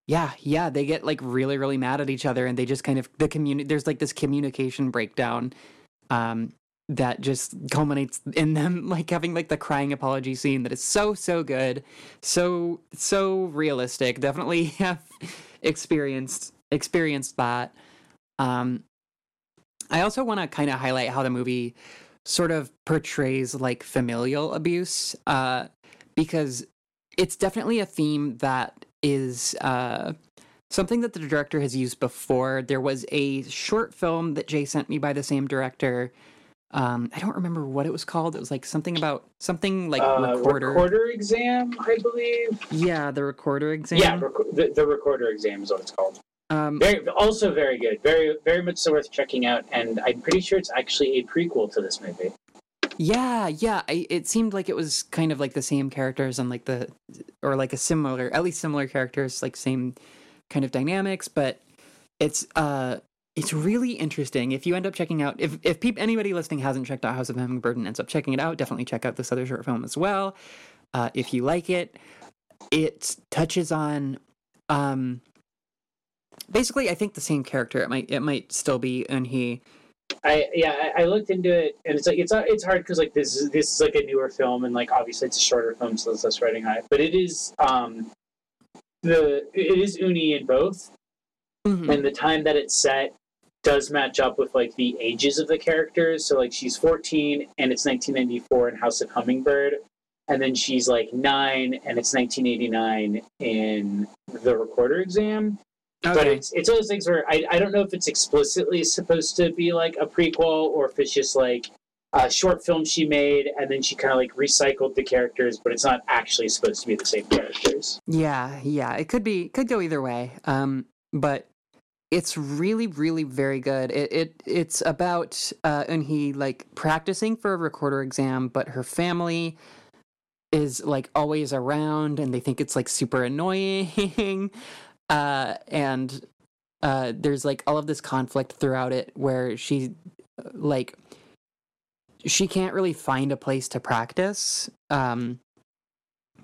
yeah yeah they get like really really mad at each other and they just kind of the community. there's like this communication breakdown um that just culminates in them like having like the crying apology scene that is so so good so so realistic definitely have experienced experienced that um I also want to kind of highlight how the movie sort of portrays like familial abuse, uh, because it's definitely a theme that is uh, something that the director has used before. There was a short film that Jay sent me by the same director. Um, I don't remember what it was called. It was like something about something like uh, recorder. recorder exam i believe Yeah, the recorder exam. yeah rec- the, the recorder exam is what it's called Um, very also very good very very much so worth checking out and i'm pretty sure it's actually a prequel to this movie Yeah, yeah. I, it seemed like it was kind of like the same characters and like the, or like a similar, at least similar characters, like same kind of dynamics. But it's uh, it's really interesting. If you end up checking out, if if anybody listening hasn't checked out House of Hummingbird and ends up checking it out, definitely check out this other short film as well. Uh, if you like it, it touches on, um, basically, I think the same character. It might it might still be Eunhee. I yeah, I, I looked into it, and it's like it's it's hard because like this is this is like a newer film, and like obviously it's a shorter film, so there's less writing on it. But it is um the it is Eunhee in both, Mhm. and the time that it's set does match up with like the ages of the characters. So like she's 14, and it's 1994 in House of Hummingbird, and then she's like nine, and it's 1989 in The Recorder Exam but it's it's one of those things where I, I don't know if it's explicitly supposed to be like a prequel or if it's just like a short film she made and then she kind of like recycled the characters, but it's not actually supposed to be the same characters. Yeah, yeah, it could be could go either way. Um, but it's really, really very good. It, it it's about uh, Eunhee like practicing for a recorder exam, but her family is like always around, and they think it's like super annoying. uh, and uh, there's like all of this conflict throughout it where she like she can't really find a place to practice. Um,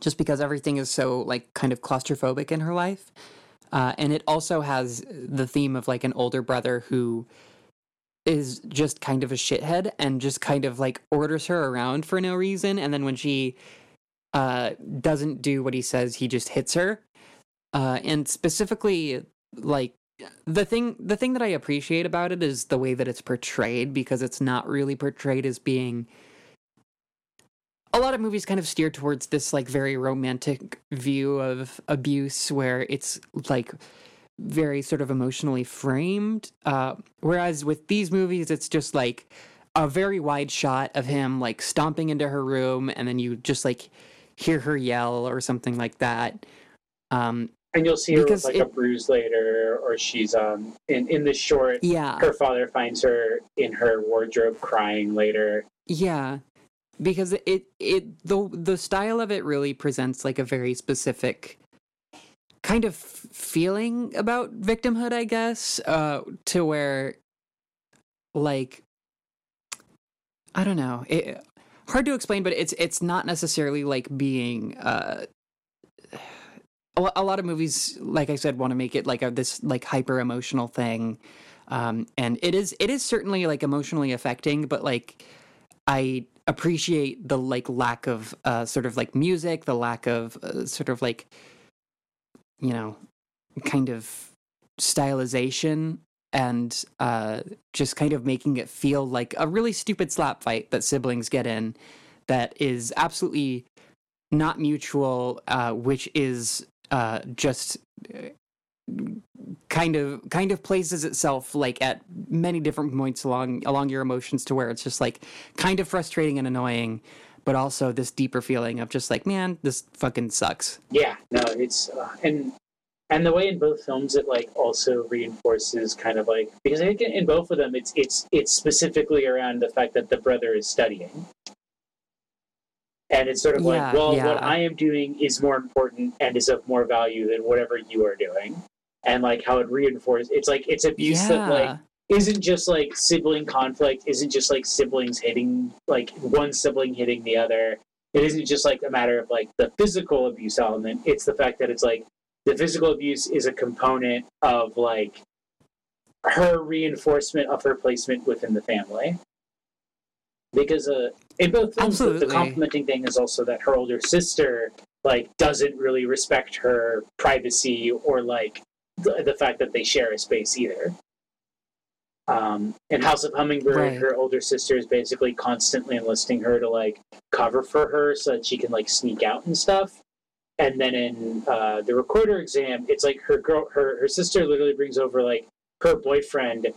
just because everything is so like kind of claustrophobic in her life. Uh, and it also has the theme of like an older brother who is just kind of a shithead and just kind of like orders her around for no reason. And then when she uh, doesn't do what he says, he just hits her. Uh, and specifically, like the thing, the thing that I appreciate about it is the way that it's portrayed because it's not really portrayed as being a lot of movies kind of steer towards this like very romantic view of abuse where it's like very sort of emotionally framed. Uh, whereas with these movies, it's just like a very wide shot of him like stomping into her room, and then you just like hear her yell or something like that. Um, and you'll see her with like it- a bruise later, or she's um in in the short. yeah, Her father finds her in her wardrobe crying later. Yeah, because it it the the style of it really presents like a very specific kind of feeling about victimhood, I guess, uh, to where like I don't know, it hard to explain, but it's it's not necessarily like being uh. A lot of movies, like I said, want to make it like a this like hyper emotional thing, um, and it is it is certainly like emotionally affecting, but like I appreciate the like lack of uh, sort of like music, the lack of uh, sort of like you know kind of stylization and uh, just kind of making it feel like a really stupid slap fight that siblings get in that is absolutely not mutual, uh, which is uh, just kind of kind of places itself like at many different points along along your emotions to where it's just like kind of frustrating and annoying but also this deeper feeling of just like man this fucking sucks Yeah, no, it's uh, and and the way in both films it like also reinforces kind of like because I think in, in both of them it's it's it's specifically around the fact that the brother is studying. And it's sort of Yeah, like, well, yeah. what I am doing is more important and is of more value than whatever you are doing. And like how it reinforces it's like it's abuse that like isn't just like sibling conflict, isn't just like siblings hitting like one sibling hitting the other. It isn't just like a matter of like the physical abuse element. It's the fact that it's like the physical abuse is a component of like her reinforcement of her placement within the family. Because uh, in both films, the, the complimenting thing is also that her older sister like doesn't really respect her privacy or like the, the fact that they share a space either. Um, in House of Hummingbird, Right. her older sister is basically constantly enlisting her to like cover for her so that she can like sneak out and stuff. And then in uh, the recorder exam, it's like her girl, her her sister literally brings over like her boyfriend,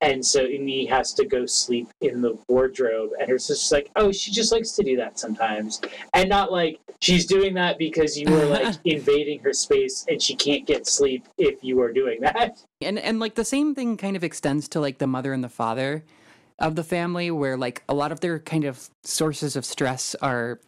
and so Amy has to go sleep in the wardrobe. And her sister's like, "Oh, she just likes to do that sometimes," and not like she's doing that because you were like invading her space and she can't get sleep if you are doing that. and and like the same thing kind of extends to like the mother and the father of the family where like a lot of their kind of sources of stress are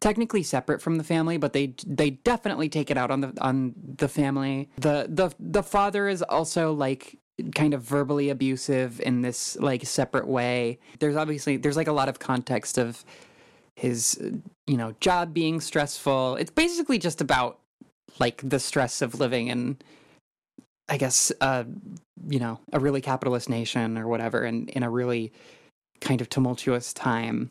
technically separate from the family but they they definitely take it out on the on the family the the the father is also like kind of verbally abusive in this like separate way. There's obviously there's like a lot of context of his you know job being stressful. It's basically just about like the stress of living in I guess, uh, you know, a really capitalist nation or whatever, and in a really kind of tumultuous time,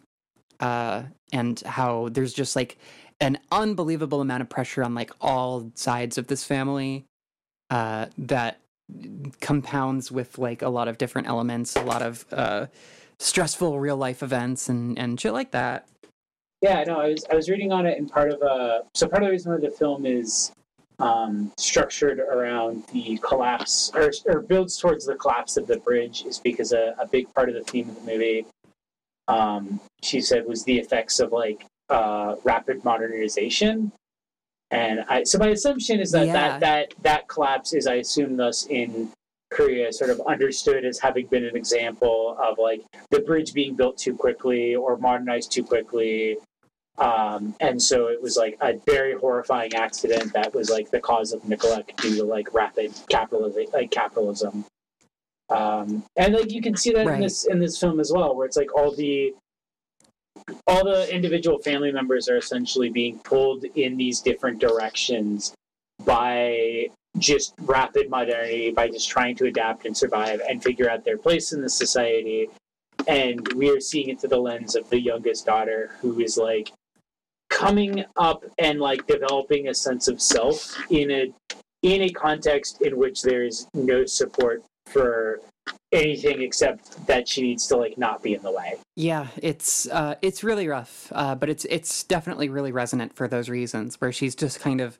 uh, and how there's just like an unbelievable amount of pressure on like all sides of this family uh, that compounds with like a lot of different elements, a lot of uh, stressful real life events and and shit like that. Yeah, no, I was I was reading on it, and part of uh, so part of the reason why the film is um, structured around the collapse or, or builds towards the collapse of the bridge is because a, a big part of the theme of the movie, um, she said, was the effects of like uh, rapid modernization. And I, so my assumption is that, Yeah. that that that collapse is, I assume, thus in Korea, sort of understood as having been an example of like the bridge being built too quickly or modernized too quickly. Um, and so it was like a very horrifying accident that was like the cause of neglect due to like rapid capitalism, like capitalism. Um, and like you can see that in this in this film as well, where it's like all the all the individual family members are essentially being pulled in these different directions by just rapid modernity, by just trying to adapt and survive and figure out their place in the society. And we are seeing it through the lens of the youngest daughter who is like coming up and like developing a sense of self in a in a context in which there is no support for anything except that she needs to like not be in the way. Yeah, it's uh, it's really rough, uh, but it's it's definitely really resonant for those reasons, where she's just kind of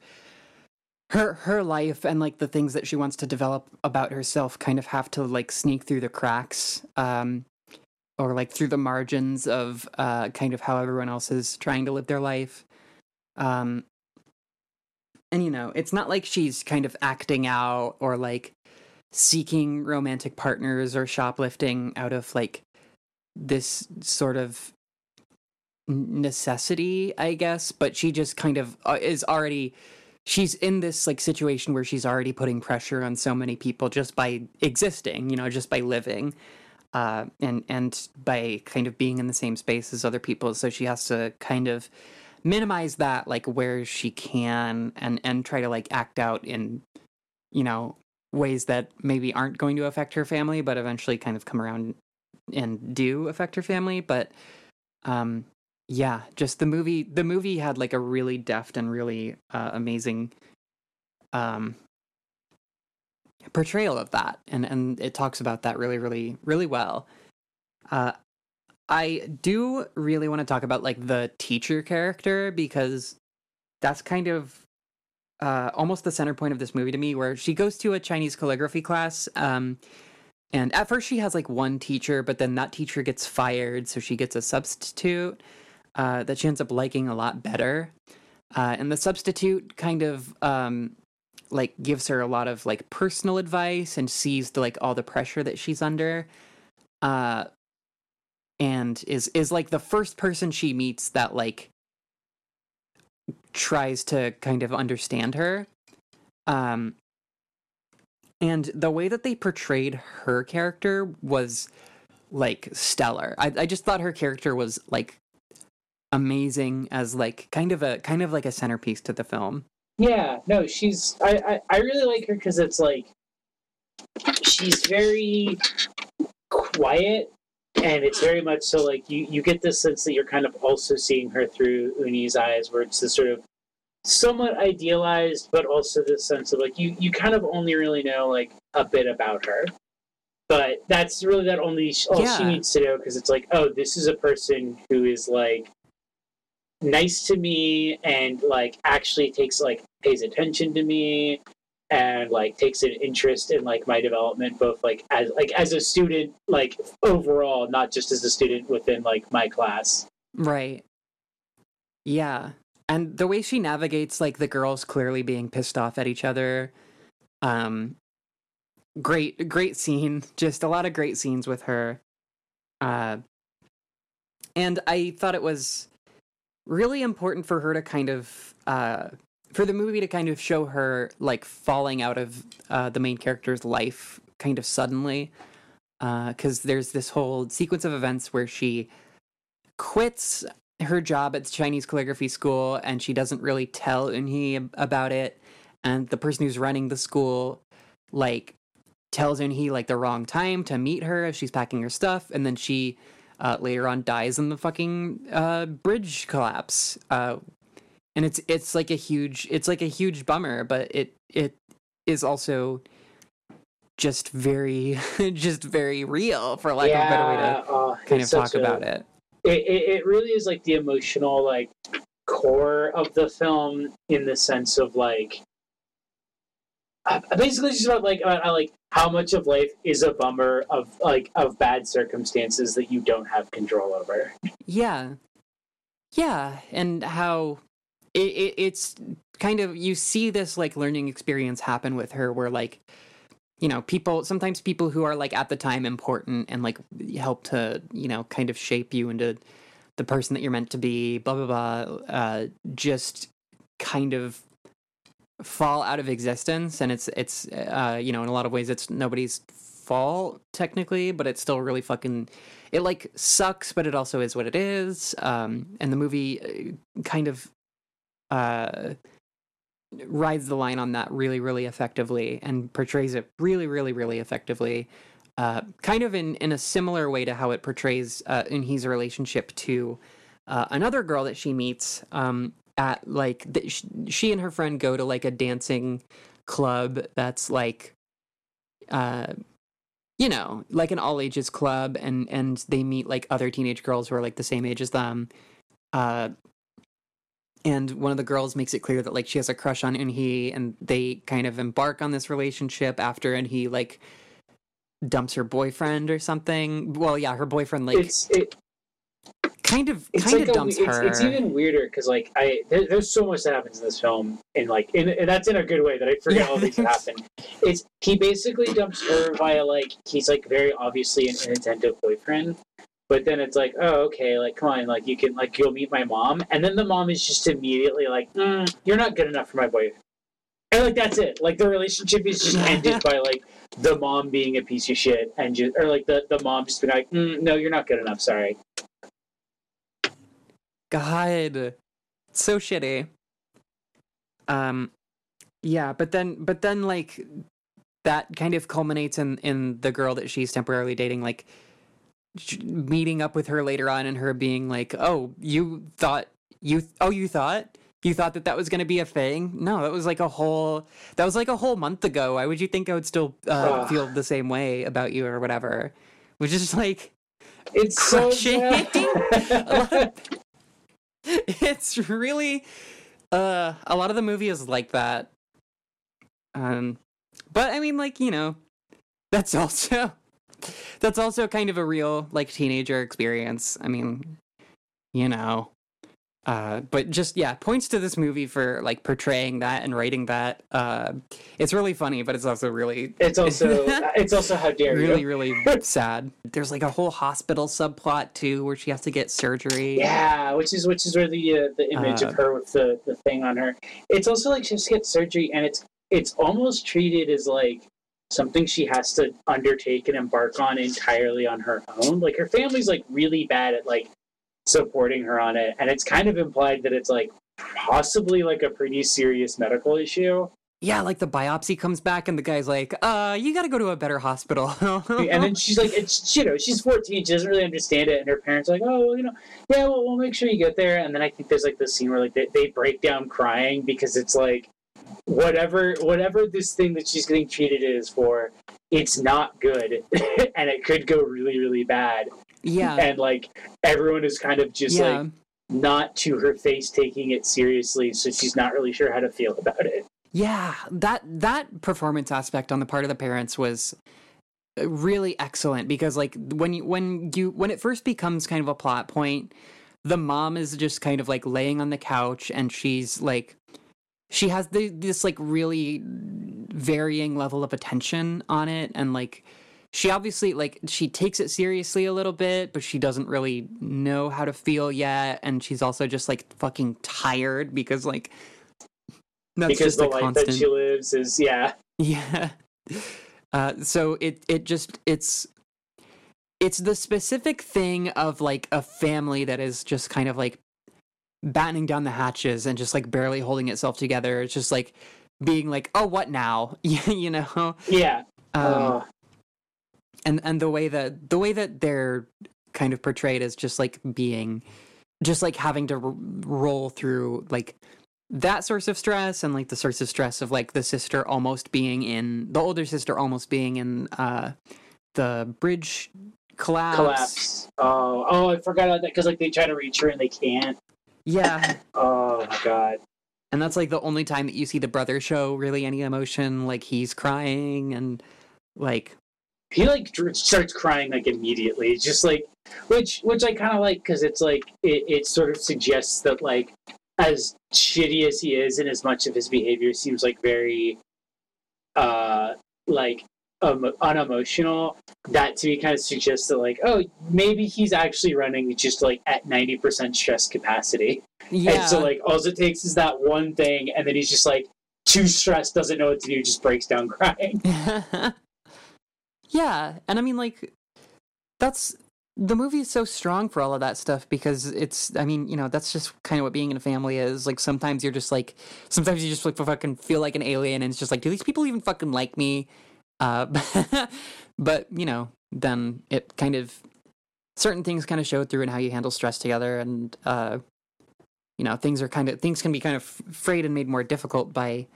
her her life and like the things that she wants to develop about herself kind of have to like sneak through the cracks um or like through the margins of uh kind of how everyone else is trying to live their life um and you know it's not like she's kind of acting out or like seeking romantic partners or shoplifting out of like this sort of necessity i guess but she just kind of uh, is already she's in this like situation where she's already putting pressure on so many people just by existing, you know, just by living. Uh, and and by kind of being in the same space as other people, so she has to kind of minimize that like where she can, and and try to like act out in, you know, ways that maybe aren't going to affect her family, but eventually kind of come around and do affect her family. But um, yeah just the movie the movie had like a really deft and really uh, amazing um portrayal of that and and it talks about that really really really well uh i do really want to talk about like the teacher character because that's kind of uh almost the center point of this movie to me where she goes to a chinese calligraphy class um and at first she has like one teacher but then that teacher gets fired so she gets a substitute uh, that she ends up liking a lot better. Uh, and the substitute kind of um, like gives her a lot of like personal advice and sees the like all the pressure that she's under. Uh, and is is like the first person she meets that like tries to kind of understand her. Um, and the way that they portrayed her character was like stellar. I, I just thought her character was like amazing as like kind of a kind of like a centerpiece to the film. Yeah, no, she's I I, I really like her because it's like she's very quiet and it's very much so like you you get this sense that you're kind of also seeing her through Eunhee's eyes where it's this sort of somewhat idealized but also this sense of like you you kind of only really know like a bit about her but that's really that only all yeah. she needs to know because it's like oh this is a person who is like nice to me and like actually takes like pays attention to me and like takes an interest in like my development both like as like as a student like overall not just as a student within like my class. Right. Yeah. And the way she navigates like the girls clearly being pissed off at each other um great great scene. Just a lot of great scenes with her. Uh and i thought it was really important for her to kind of uh, for the movie to kind of show her like falling out of uh, the main character's life kind of suddenly because uh, there's this whole sequence of events where she quits her job at the Chinese calligraphy school and she doesn't really tell Eunhee about it and the person who's running the school like tells Eunhee like the wrong time to meet her if she's packing her stuff and then she uh, later on dies in the fucking uh, bridge collapse. And it's it's like a huge it's like a huge bummer, but it it is also just very just very real for lack yeah, of a better way to uh, kind of talk a, about it. it. It really is like the emotional like core of the film in the sense of like basically just about like about like how much of life is a bummer of like of bad circumstances that you don't have control over. Yeah, yeah, and how it, it, it's kind of you see this like learning experience happen with her, where like you know people sometimes people who are like at the time important and like help to you know kind of shape you into the person that you're meant to be blah blah blah uh just kind of fall out of existence. And it's it's uh you know in a lot of ways it's nobody's fault technically but it's still really fucking it like sucks but it also is what it is. Um and the movie uh, kind of uh rides the line on that really really effectively and portrays it really really really effectively uh kind of in in a similar way to how it portrays uh in relationship to uh, another girl that she meets um, at like the, she and her friend go to like a dancing club that's like uh you know like an all ages club and and they meet like other teenage girls who are like the same age as them uh and one of the girls makes it clear that like she has a crush on Eunhee and they kind of embark on this relationship after Eunhee like dumps her boyfriend or something. Well, yeah, her boyfriend like it's it, kind of it's kind like of a, dumps it's, her. it's even weirder because like I there, there's so much that happens in this film and like in, and that's in a good way that I forget Yeah. all these that happen. It's he basically dumps her via like he's like very obviously an inattentive boyfriend. But then it's like, oh, okay, like, come on, like, you can, like, you'll meet my mom. And then the mom is just immediately like, mm, you're not good enough for my boy. And, like, that's it. Like, the relationship is just ended by, like, the mom being a piece of shit. And just, or, like, the, the mom just being like, mm, no, you're not good enough. Sorry. God, so shitty. Um, yeah, but then, but then, like that kind of culminates in in the girl that she's temporarily dating, like meeting up with her later on, and her being like, "Oh, you thought you, oh, you thought." You thought that that was going to be a thing? No, that was like a whole. That was like a whole month ago. Why would you think I would still uh, Ugh. feel the same way about you or whatever? Which is like It's so Crushing. bad. it's really uh a lot of the movie is like that um but i mean like you know that's also that's also kind of a real like teenager experience i mean you know uh but just yeah points to this movie for like portraying that and writing that uh it's really funny but it's also really it's also, it's also how dare really you. really sad there's like a whole hospital subplot too where she has to get surgery Yeah, which is which is where the uh, the image Uh, of her with the, the thing on her. It's also like she has to get surgery, and it's it's almost treated as like something she has to undertake and embark on entirely on her own. Like her family's like really bad at like supporting her on it, and it's kind of implied that it's like possibly like a pretty serious medical issue. Yeah, like the biopsy comes back and the guy's like, uh, you gotta go to a better hospital. and then she's like, it's you know, she's 14, she doesn't really understand it, and her parents are like, oh, well, you know, yeah, well, we'll make sure you get there. And then I think there's like this scene where like they, they break down crying because it's like, whatever, whatever this thing that she's getting treated is for, it's not good, and it could go really, really bad. yeah. And like everyone is kind of just yeah. like not to her face taking it seriously, so she's not really sure how to feel about it. Yeah, that that performance aspect on the part of the parents was uh, really excellent because like when you when you when it first becomes kind of a plot point, the mom is just kind of like laying on the couch and she's like she has the, this like really varying level of attention on it and like she obviously like she takes it seriously a little bit but she doesn't really know how to feel yet and she's also just like fucking tired because like that's because just the a life constant that she lives is yeah. yeah. Uh, so it it just it's it's the specific thing of like a family that is just kind of like battening down the hatches and just like barely holding itself together. It's just like being like, oh, what now? you know. Yeah. Um, Uh, and and the way that the way that they're kind of portrayed as just like being just like having to r- roll through like that source of stress and like the source of stress of like the sister almost being in the older sister almost being in uh the bridge collapse, collapse. Oh, oh, I forgot about that because like they try to reach her and they can't. Yeah Oh my god. and that's like the only time that you see the brother show really any emotion like he's crying and like He like starts crying like immediately. It's just like, which which I kind of like because it's like it, it sort of suggests that like as shitty as he is and as much of his behavior seems like very uh like um, unemotional that to me kind of suggests that like oh maybe he's actually running just like at 90% stress capacity yeah And so like all it takes is that one thing, and then he's just like too stressed, doesn't know what to do, just breaks down crying. yeah, and I mean like that's the movie is so strong for all of that stuff because it's I mean, you know, that's just kind of what being in a family is. Like sometimes you're just like sometimes you just like fucking feel like an alien and it's just like do these people even fucking like me? Uh but, you know, then it kind of certain things kind of show through in how you handle stress together and uh you know, things are kind of things can be kind of frayed and made more difficult by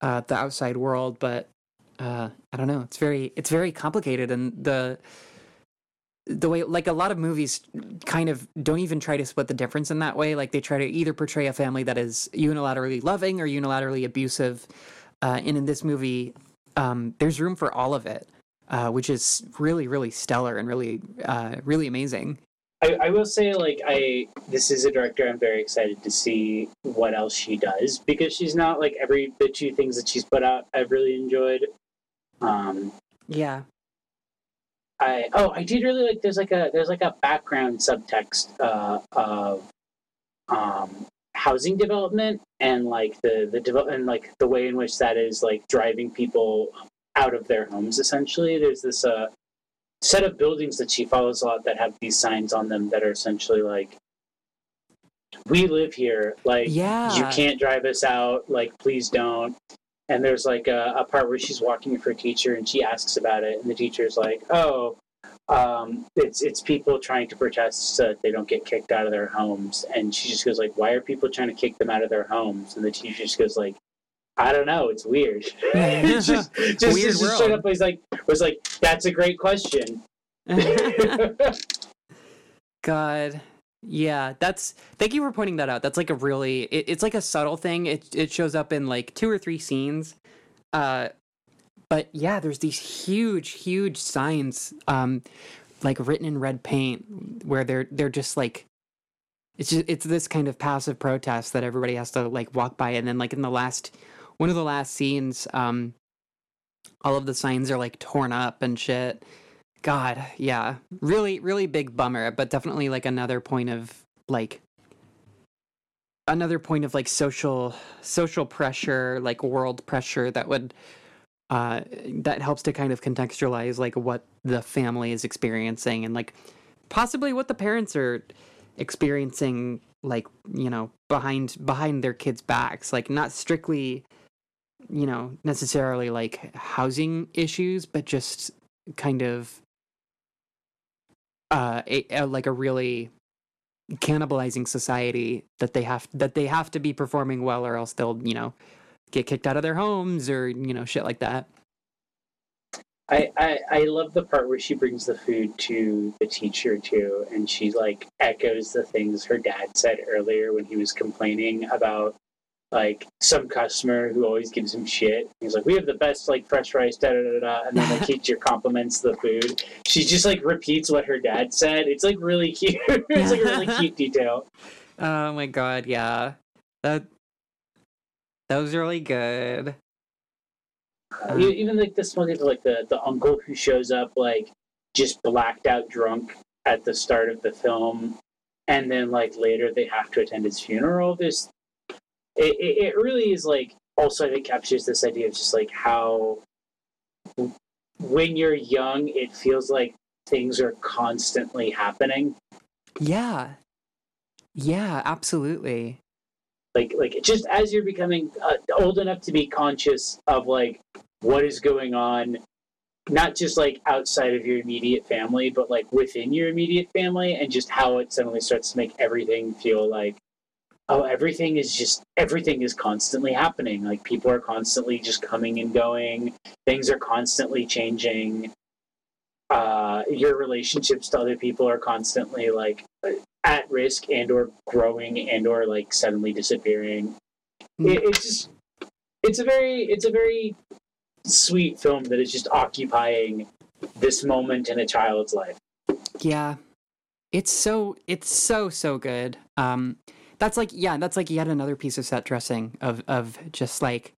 uh the outside world, but uh I don't know. It's very it's very complicated and the the way like a lot of movies kind of don't even try to split the difference in that way like they try to either portray a family that is unilaterally loving or unilaterally abusive uh, and in this movie um, there's room for all of it uh, which is really really stellar and really uh, really amazing. I, I will say like i this is a director i'm very excited to see what else she does because she's not like every the two things that she's put out i've really enjoyed. Um yeah. I oh I did really like there's like a there's like a background subtext uh, of um, housing development and like the the development and like the way in which that is like driving people out of their homes essentially. There's this uh, set of buildings that she follows a lot that have these signs on them that are essentially like we live here like Yeah. you can't drive us out like please don't and there's like a, a part where she's walking with her teacher and she asks about it and the teacher's like oh um, it's it's people trying to protest so that they don't get kicked out of their homes and she just goes like why are people trying to kick them out of their homes and the teacher just goes like I don't know. It's weird. it's just, just, Weird just straight up was like was like that's a great question. God. Yeah, that's thank you for pointing that out. That's like a really it, it's like a subtle thing. It it shows up in like two or three scenes. Uh but yeah, there's these huge huge signs um like written in red paint where they're they're just like it's just it's this kind of passive protest that everybody has to like walk by and then like in the last one of the last scenes um all of the signs are like torn up and shit. God, yeah. Really, really big bummer, but definitely like another point of like another point of like social social pressure, like world pressure that would uh that helps to kind of contextualize like what the family is experiencing and like possibly what the parents are experiencing like, you know, behind behind their kids' backs. Like not strictly you know, necessarily like housing issues, but just kind of uh a, a, like a really cannibalizing society that they have that they have to be performing well or else they'll you know get kicked out of their homes or you know shit like that I, I I love the part where she brings the food to the teacher too, and she like echoes the things her dad said earlier when he was complaining about like some customer who always gives him shit. He's like, "We have the best like fresh rice, da da da da," and then the teacher compliments the food. She just like repeats what her dad said. It's like really cute. it's like a really cute detail. oh my god yeah that that was really good. E- uh, even like this one, like the the uncle who shows up like just blacked out drunk at the start of the film, and then like later they have to attend his funeral. This it, it, it really is like also I think captures this idea of just like how when you're young it feels like things are constantly happening. Yeah. Yeah absolutely like like just as you're becoming uh, old enough to be conscious of like what is going on not just like outside of your immediate family but like within your immediate family and just how it suddenly starts to make everything feel like oh everything is just everything is constantly happening. Like people are constantly just coming and going. Things are constantly changing. Uh your relationships to other people are constantly like at risk and or growing and or like suddenly disappearing it, it's just it's a very it's a very sweet film that is just occupying this moment in a child's life Yeah. It's so it's so so good. Um that's like yeah, that's like yet another piece of set dressing of of just like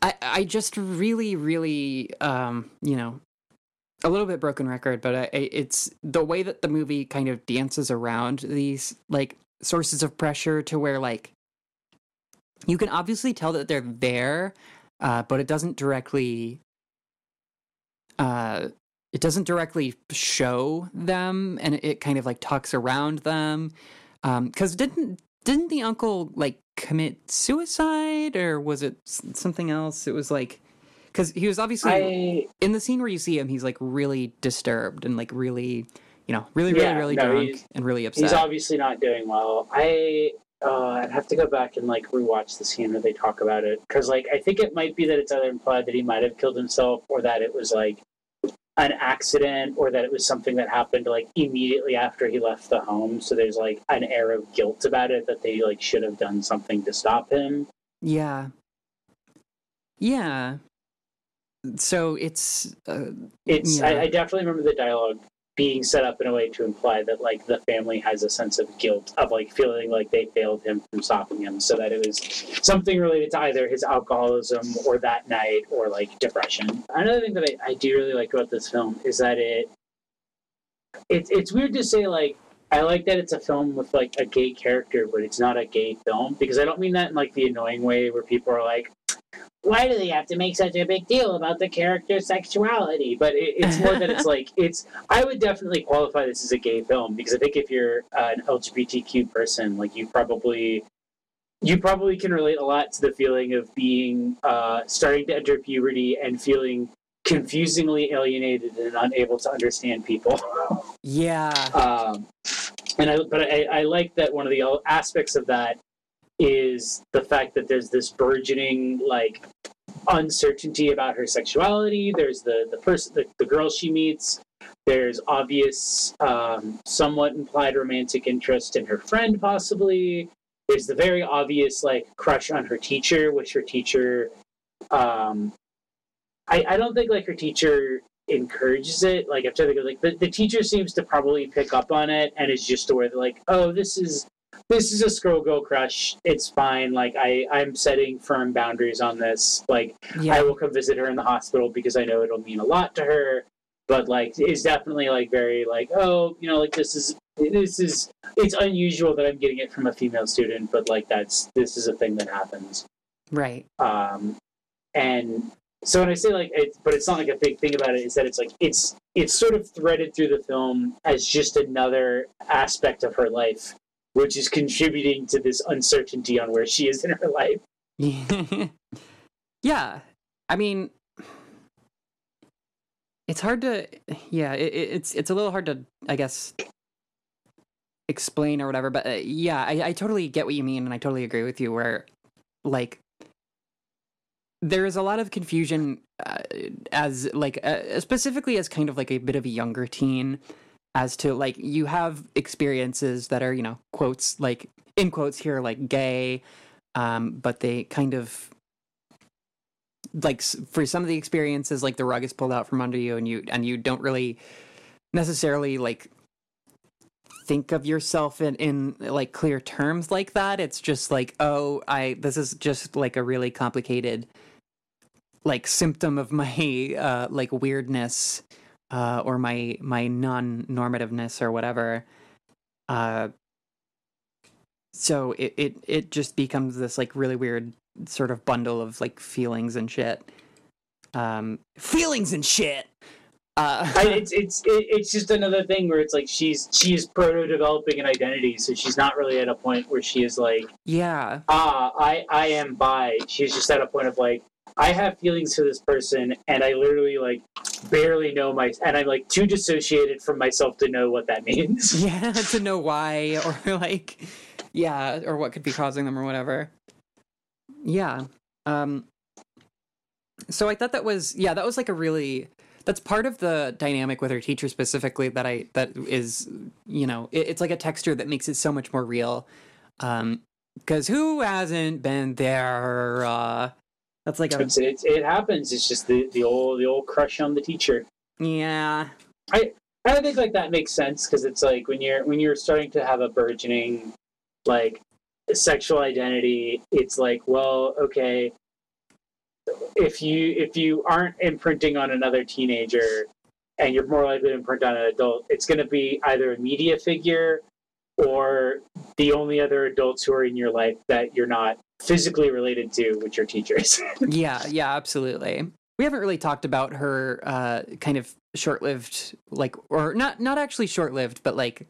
I I just really really um you know a little bit broken record, but I, it's the way that the movie kind of dances around these like sources of pressure to where like you can obviously tell that they're there, uh, but it doesn't directly uh it doesn't directly show them and it, kind of like talks around them um because didn't didn't the uncle like commit suicide or was it something else? It was like because he was obviously i in the scene where you see him he's like really disturbed and like really you know really really Yeah, really no, drunk and really upset he's obviously not doing well i uh, I'd have to go back and like rewatch the scene where they talk about it because like I think it might be that it's either implied that he might have killed himself or that it was like an accident or that it was something that happened like immediately after he left the home. So there's like an air of guilt about it that they like should have done something to stop him. Yeah. Yeah. So it's uh, It's Yeah. I, I definitely remember the dialogue being set up in a way to imply that like the family has a sense of guilt of like feeling like they failed him from stopping him so that it was something related to either his alcoholism or that night or like depression another thing that i, I do really like about this film is that it, it it's weird to say like i like that it's a film with like a gay character but it's not a gay film because i don't mean that in like the annoying way where people are like why do they have to make such a big deal about the character's sexuality? But it, it's more that it's like it's. I would definitely qualify this as a gay film because I think if you're uh, an LGBTQ person, like you probably you probably can relate a lot to the feeling of being uh, starting to enter puberty and feeling confusingly alienated and unable to understand people. yeah. um, and I, but I, I like that one of the aspects of that is the fact that there's this burgeoning like uncertainty about her sexuality. There's the the person, the, the girl she meets. There's obvious, um, somewhat implied romantic interest in her friend, possibly. There's the very obvious like crush on her teacher, which her teacher, um, I, I don't think like her teacher encourages it. Like I'm trying to of like the, the teacher seems to probably pick up on it and is just aware that like, oh, this is this is a scroll girl crush. It's fine. Like I, I'm setting firm boundaries on this. Like I will come visit her in the hospital because I know it'll mean a lot to her. But like it's definitely like very like, oh, you know, like this is this is it's unusual that I'm getting it from a female student, but like that's this is a thing that happens. Right. Um and so when I say like it's but it's not like a big thing about it is that it's like it's it's sort of threaded through the film as just another aspect of her life which is contributing to this uncertainty on where she is in her life. yeah. I mean, it's hard to. Yeah, it, it- it's it's a little hard to, I guess, explain or whatever. But uh, yeah, I, I totally get what you mean, and I totally agree with you. Where, like, there is a lot of confusion uh, as like uh, specifically as kind of like a bit of a younger teen as to like you have experiences that are you know quotes like in quotes here like gay um but they kind of like for some of the experiences like the rug is pulled out from under you and you and you don't really necessarily like think of yourself in in like clear terms like that. It's just like oh i this is just like a really complicated like symptom of my uh like weirdness uh or my my non-normativeness or whatever uh so it, it it just becomes this like really weird sort of bundle of like feelings and shit. Um feelings and shit! Uh I, it's it's it, it's just another thing where it's like she's she's proto developing an identity, so she's not really at a point where she is like, yeah. Ah, I I am bi. She's just at a point of like, I have feelings for this person, and I literally like barely know my, and I'm like too dissociated from myself to know what that means. yeah to know why or like yeah or what could be causing them or whatever yeah um so i thought that was yeah that was like a really that's part of the dynamic with her teacher specifically that i that is you know it, it's like a texture that makes it so much more real um because who hasn't been there uh that's like a It's, it's, it happens. It's just the, the old the old crush on the teacher. yeah I think like that makes sense because it's like when you're when you're starting to have a burgeoning like sexual identity, it's like, well, okay, if you if you aren't imprinting on another teenager and you're more likely to imprint on an adult, it's going to be either a media figure or the only other adults who are in your life that you're not physically related to, which are teachers. yeah yeah absolutely we haven't really talked about her uh kind of short-lived like or not not actually short-lived but like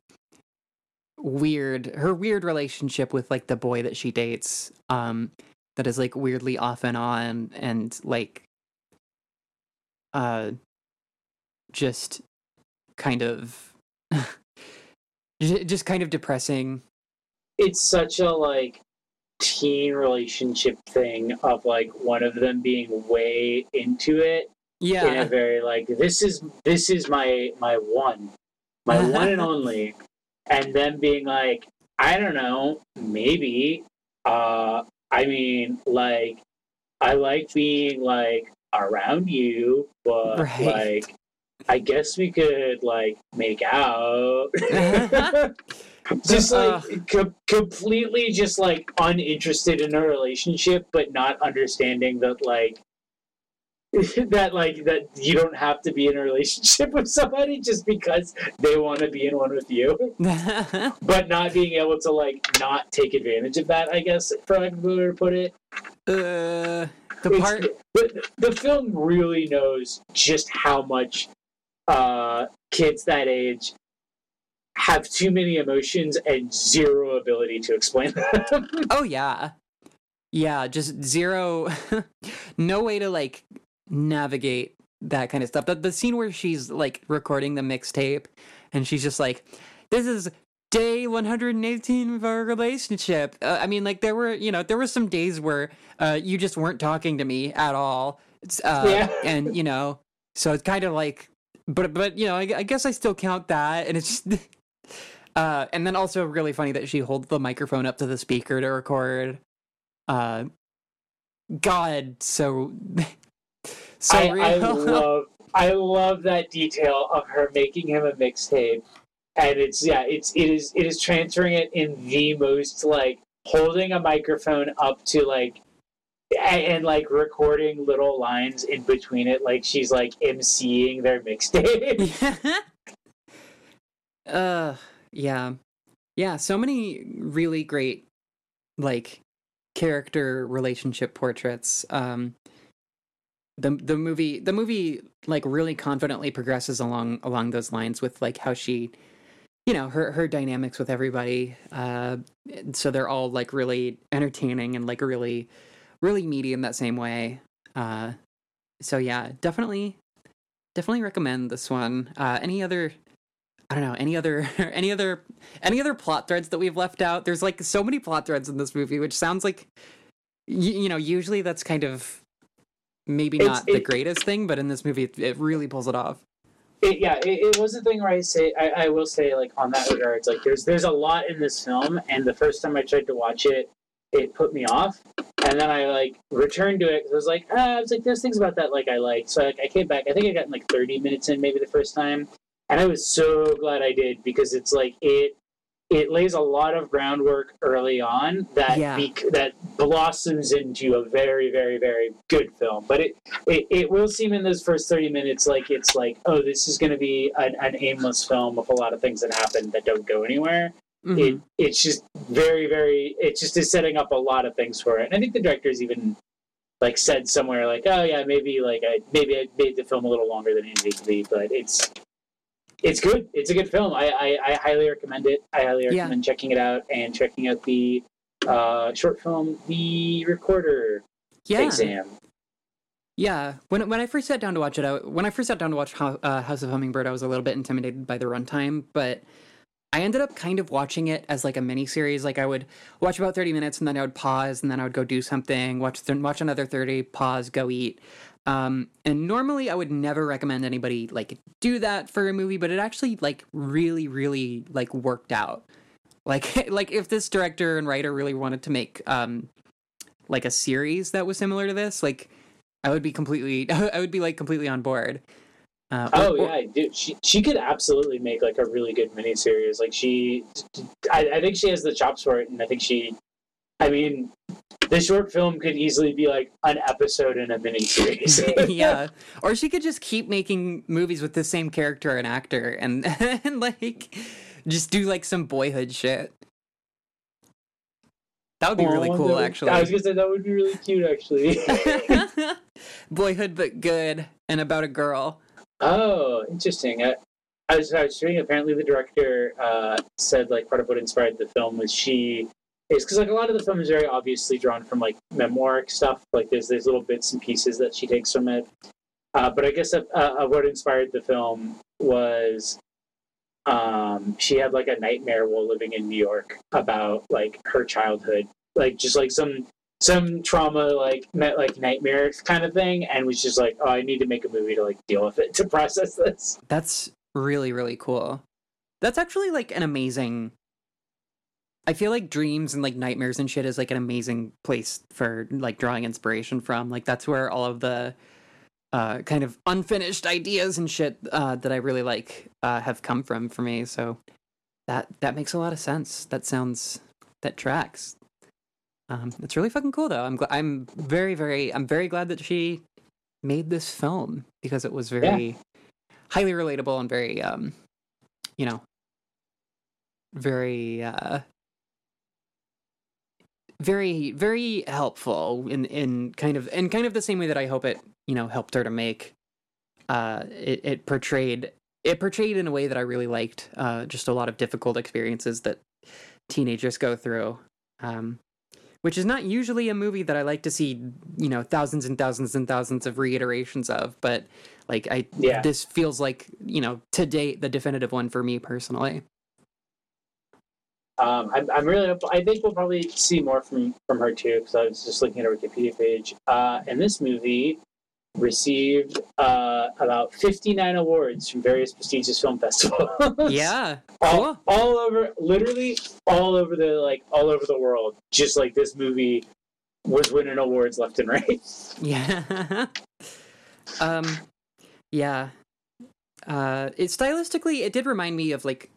weird her weird relationship with like the boy that she dates um that is like weirdly off and on and like uh just kind of just kind of depressing it's such a like teen relationship thing of like one of them being way into it Yeah. in a very like this is this is my my one, my one and only, and then being like, I don't know, maybe. Uh, I mean, like, I like being like around you, but Right. like, I guess we could like make out. just Uh. like completely just like uninterested in a relationship but not understanding that like that like that you don't have to be in a relationship with somebody just because they want to be in one with you but not being able to like not take advantage of that i guess for lack of a better to put it uh, the part. the, the film really knows just how much uh, kids that age have too many emotions and zero ability to explain them. Oh yeah, yeah. Just zero. no way to like navigate that kind of stuff. The, the scene where she's like recording the mixtape, and she's just like, "This is." Day 118 of our relationship. Uh, I mean, like there were, you know, there were some days where uh, you just weren't talking to me at all. Uh, Yeah. and you know, so it's kind of like, but but you know, I, I guess I still count that, and it's. Just, uh, and then also really funny that she holds the microphone up to the speaker to record. Uh, God, so so I, real. I love I love that detail of her making him a mixtape. And it's yeah, it's it is it is transferring it in the most like holding a microphone up to like and, and like recording little lines in between it like she's like emceeing their mixtape. uh, yeah, yeah. So many really great, like, character relationship portraits. Um, the the movie the movie like really confidently progresses along along those lines with like how she, you know, her her dynamics with everybody. Uh, so they're all like really entertaining and like really, really meaty in that same way. Uh, so yeah, definitely, definitely recommend this one. Uh, any other I don't know any other any other any other plot threads that we've left out. There's like so many plot threads in this movie, which sounds like you, you know usually that's kind of maybe It's- not the greatest thing, but in this movie it, it really pulls it off. it, yeah, it, it was a thing where I say I, I will say like on that regard, it's like there's there's a lot in this film, and the first time I tried to watch it, it put me off, and then I like returned to it I was like, ah, I was like, there's things about that like I liked, so like, I came back. I think I got like 30 minutes in maybe the first time, and I was so glad I did because it's like it it lays a lot of groundwork early on that Yeah. bec- that blossoms into a very very very good film but it, it it will seem in those first 30 minutes like it's like oh this is going to be an, an aimless film with a lot of things that happen that don't go anywhere Mhm. it it's just very very it just is setting up a lot of things for it and i think the director's even like said somewhere like oh yeah maybe like i maybe i made the film a little longer than it needed to be but it's it's good it's a good film i i, I highly recommend it i highly Yeah. recommend checking it out and checking out the uh short film the recorder yeah, exam yeah. When when I first sat down to watch it, I, when I first sat down to watch Ho- uh, House of Hummingbird, I was a little bit intimidated by the runtime, but I ended up kind of watching it as like a mini series. Like I would watch about thirty minutes, and then I would pause, and then I would go do something, watch th- watch another thirty, pause, go eat. Um, and normally I would never recommend anybody like do that for a movie, but it actually like really, really like worked out. Like like if this director and writer really wanted to make um like a series that was similar to this, like I would be completely I would be like completely on board. Uh, or- Oh or- yeah, dude. She she could absolutely make like a really good miniseries. Like she, I, I think she has the chops for it, and I think she, I mean, the short film could easily be like an episode in a miniseries. yeah. Or she could just keep making movies with the same character and actor and, and like just do like some boyhood shit. That would be really cool, would- actually. I was gonna say that would be really cute, actually. boyhood, but good and about a girl. oh, interesting. I, I was I was reading. Apparently, the director uh, said like part of what inspired the film was she is because like a lot of the film is very obviously drawn from like memoiric stuff. Like there's there's little bits and pieces that she takes from it. Uh, but I guess uh, uh, what inspired the film was um, she had like a nightmare while living in New York about like her childhood, like just like some some trauma like met like nightmare kind of thing, and was just like, oh, I need to make a movie to like deal with it to process this. That's really really cool. That's actually like an amazing. I feel like dreams and like nightmares and shit is like an amazing place for like drawing inspiration from. Like that's where all of the uh, kind of unfinished ideas and shit uh, that I really like uh, have come from for me. So that that makes a lot of sense. That sounds that tracks. Um, it's really fucking cool though. I'm gl- I'm very very I'm very glad that she made this film because it was very yeah. highly relatable and very um, you know very uh very very helpful in in kind of in kind of the same way that I hope it you know helped her to make. Uh, it it portrayed it portrayed in a way that I really liked. Uh, just a lot of difficult experiences that teenagers go through. Um, which is not usually a movie that I like to see, you know, thousands and thousands and thousands of reiterations of. But like, I yeah. this feels like you know to date the definitive one for me personally. Um, I'm, I'm really. I think we'll probably see more from from her too, because I was just looking at her Wikipedia page. Uh, and this movie received uh, about 59 awards from various prestigious film festivals. Yeah, all, all over, literally all over the like all over the world. Just like this movie was winning awards left and right. Yeah. um. Yeah. Uh, it stylistically, it did remind me of like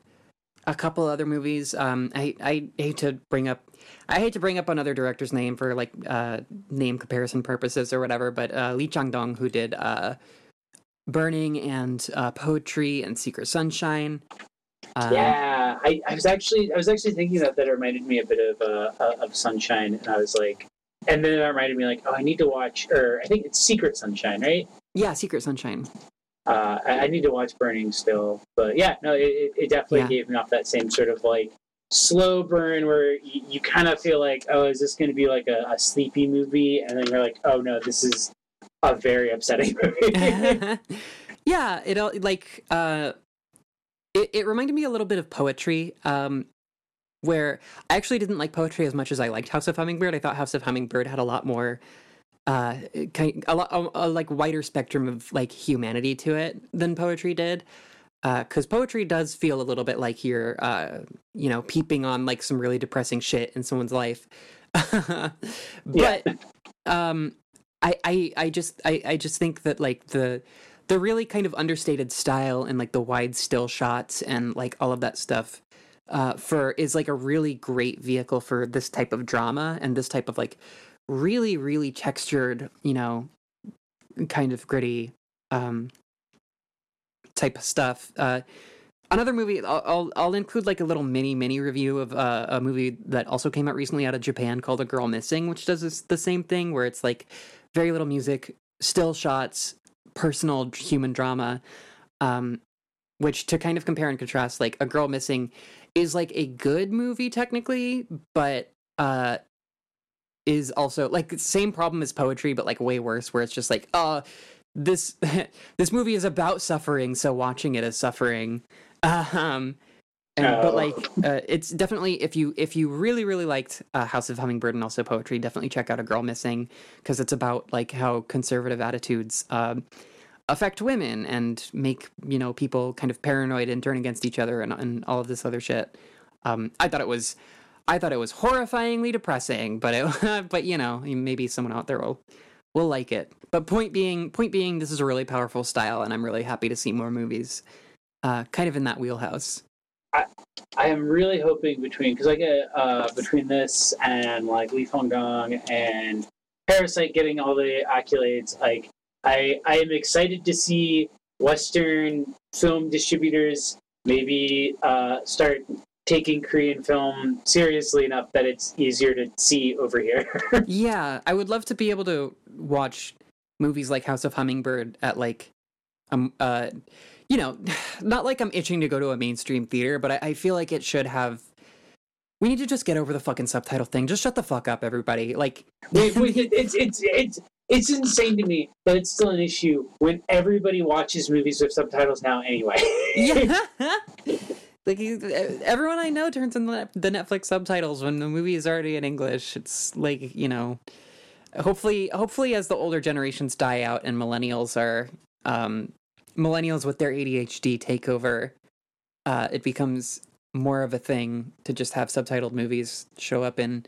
a couple other movies. Um, I I hate to bring up, I hate to bring up another director's name for like uh, name comparison purposes or whatever, but uh, Lee Chang Dong, who did uh, Burning and uh, Poetry and Secret Sunshine. Uh, yeah, I, I was actually I was actually thinking that that reminded me a bit of uh, uh, of Sunshine, and I was like, and then it reminded me like, oh, I need to watch, or I think it's Secret Sunshine, right? Yeah, Secret Sunshine uh, I, I, need to watch Burning still, but yeah, no, it, it definitely yeah. gave me off that same sort of like slow burn where you, you kind of feel like, oh, is this going to be like a, a, sleepy movie? And then you're like, oh no, this is a very upsetting movie. yeah, it all like uh, it, it reminded me a little bit of poetry. Um, where I actually didn't like poetry as much as I liked House of Hummingbird. I thought House of Hummingbird had a lot more uh, kind a, a, a, like wider spectrum of like humanity to it than poetry did. Because uh, poetry does feel a little bit like you're, uh, you know, peeping on like some really depressing shit in someone's life. but um, I, I, I just, I, I just think that like the, the really kind of understated style and like the wide still shots and like all of that stuff uh, for is like a really great vehicle for this type of drama and this type of like really, really textured, you know, kind of gritty um, type of stuff. Uh, another movie, I'll, I'll, I'll include like a little mini mini review of uh, a movie that also came out recently out of Japan called A Girl Missing, which does this, the same thing where it's like very little music, still shots, personal human drama. Um, which to kind of compare and contrast, like A Girl Missing is like a good movie technically, but uh is also like same problem as poetry, but like way worse, where it's just like, uh, this this movie is about suffering, so watching it is suffering. Um, and, oh. but like, uh, it's definitely if you if you really really liked uh, House of Hummingbird and also poetry, definitely check out A Girl Missing because it's about like how conservative attitudes. Um, affect women and make you know people kind of paranoid and turn against each other and, and all of this other shit. Um, I thought it was I thought it was horrifyingly depressing, but it, but you know, maybe someone out there will will like it. But point being, point being, this is a really powerful style, and I'm really happy to see more movies, uh, kind of in that wheelhouse. I, I am really hoping between because I get uh, between this and like Lee Fong Dong and Parasite getting all the accolades. Like I I am excited to see Western film distributors maybe uh, start taking Korean film seriously enough that it's easier to see over here. yeah, I would love to be able to watch movies like House of Hummingbird at like um uh you know, not like I'm itching to go to a mainstream theater, but I, I feel like it should have we need to just get over the fucking subtitle thing. Just shut the fuck up, everybody. Like, wait, wait, it's it's it's it's insane to me that it's still an issue when everybody watches movies with subtitles now anyway. yeah, Like everyone I know turns in the Netflix subtitles when the movie is already in English. It's like you know, hopefully, hopefully, as the older generations die out and millennials are um, millennials with their ADHD take over, uh, it becomes more of a thing to just have subtitled movies show up in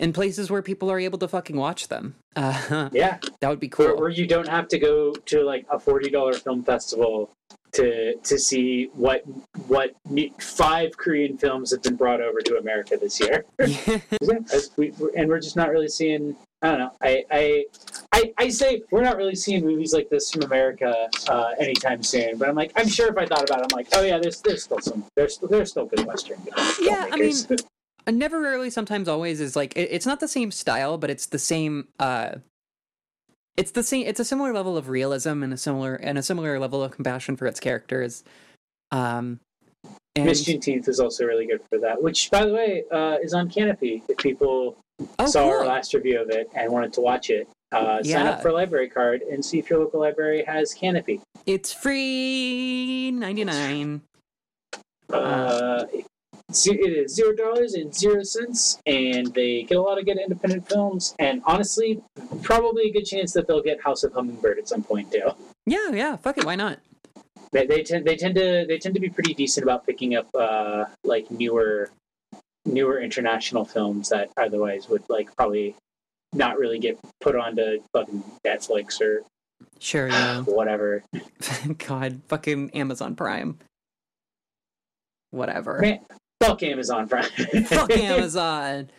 in places where people are able to fucking watch them. Uh, yeah, that would be cool. Where, where you don't have to go to like a forty dollar film festival to to see what what five Korean films have been brought over to America this year. yeah, we, and we're just not really seeing. I don't know. I, I I I say we're not really seeing movies like this from America uh, anytime soon. But I'm like, I'm sure if I thought about it, I'm like, oh yeah, there's there's still some there's there's still good Western. Yeah, I mean, never rarely, sometimes always is like it, it's not the same style, but it's the same. uh it's the same. It's a similar level of realism and a similar and a similar level of compassion for its characters. Um, and... Miss Juneteenth is also really good for that, which, by the way, uh, is on Kanopy. If people oh, saw cool. our last review of it and wanted to watch it, uh, yeah. sign up for a library card and see if your local library has Kanopy. It's free ninety nine. Uh, it is zero dollars and zero cents, and they get a lot of good independent films. And honestly, probably a good chance that they'll get House of Hummingbird at some point too. Yeah, yeah, fuck it, why not? They, they tend they tend to they tend to be pretty decent about picking up uh, like newer newer international films that otherwise would like probably not really get put onto fucking Netflix or sure yeah whatever. God, fucking Amazon Prime. Whatever. Man, Fuck Amazon Prime. Fuck Amazon.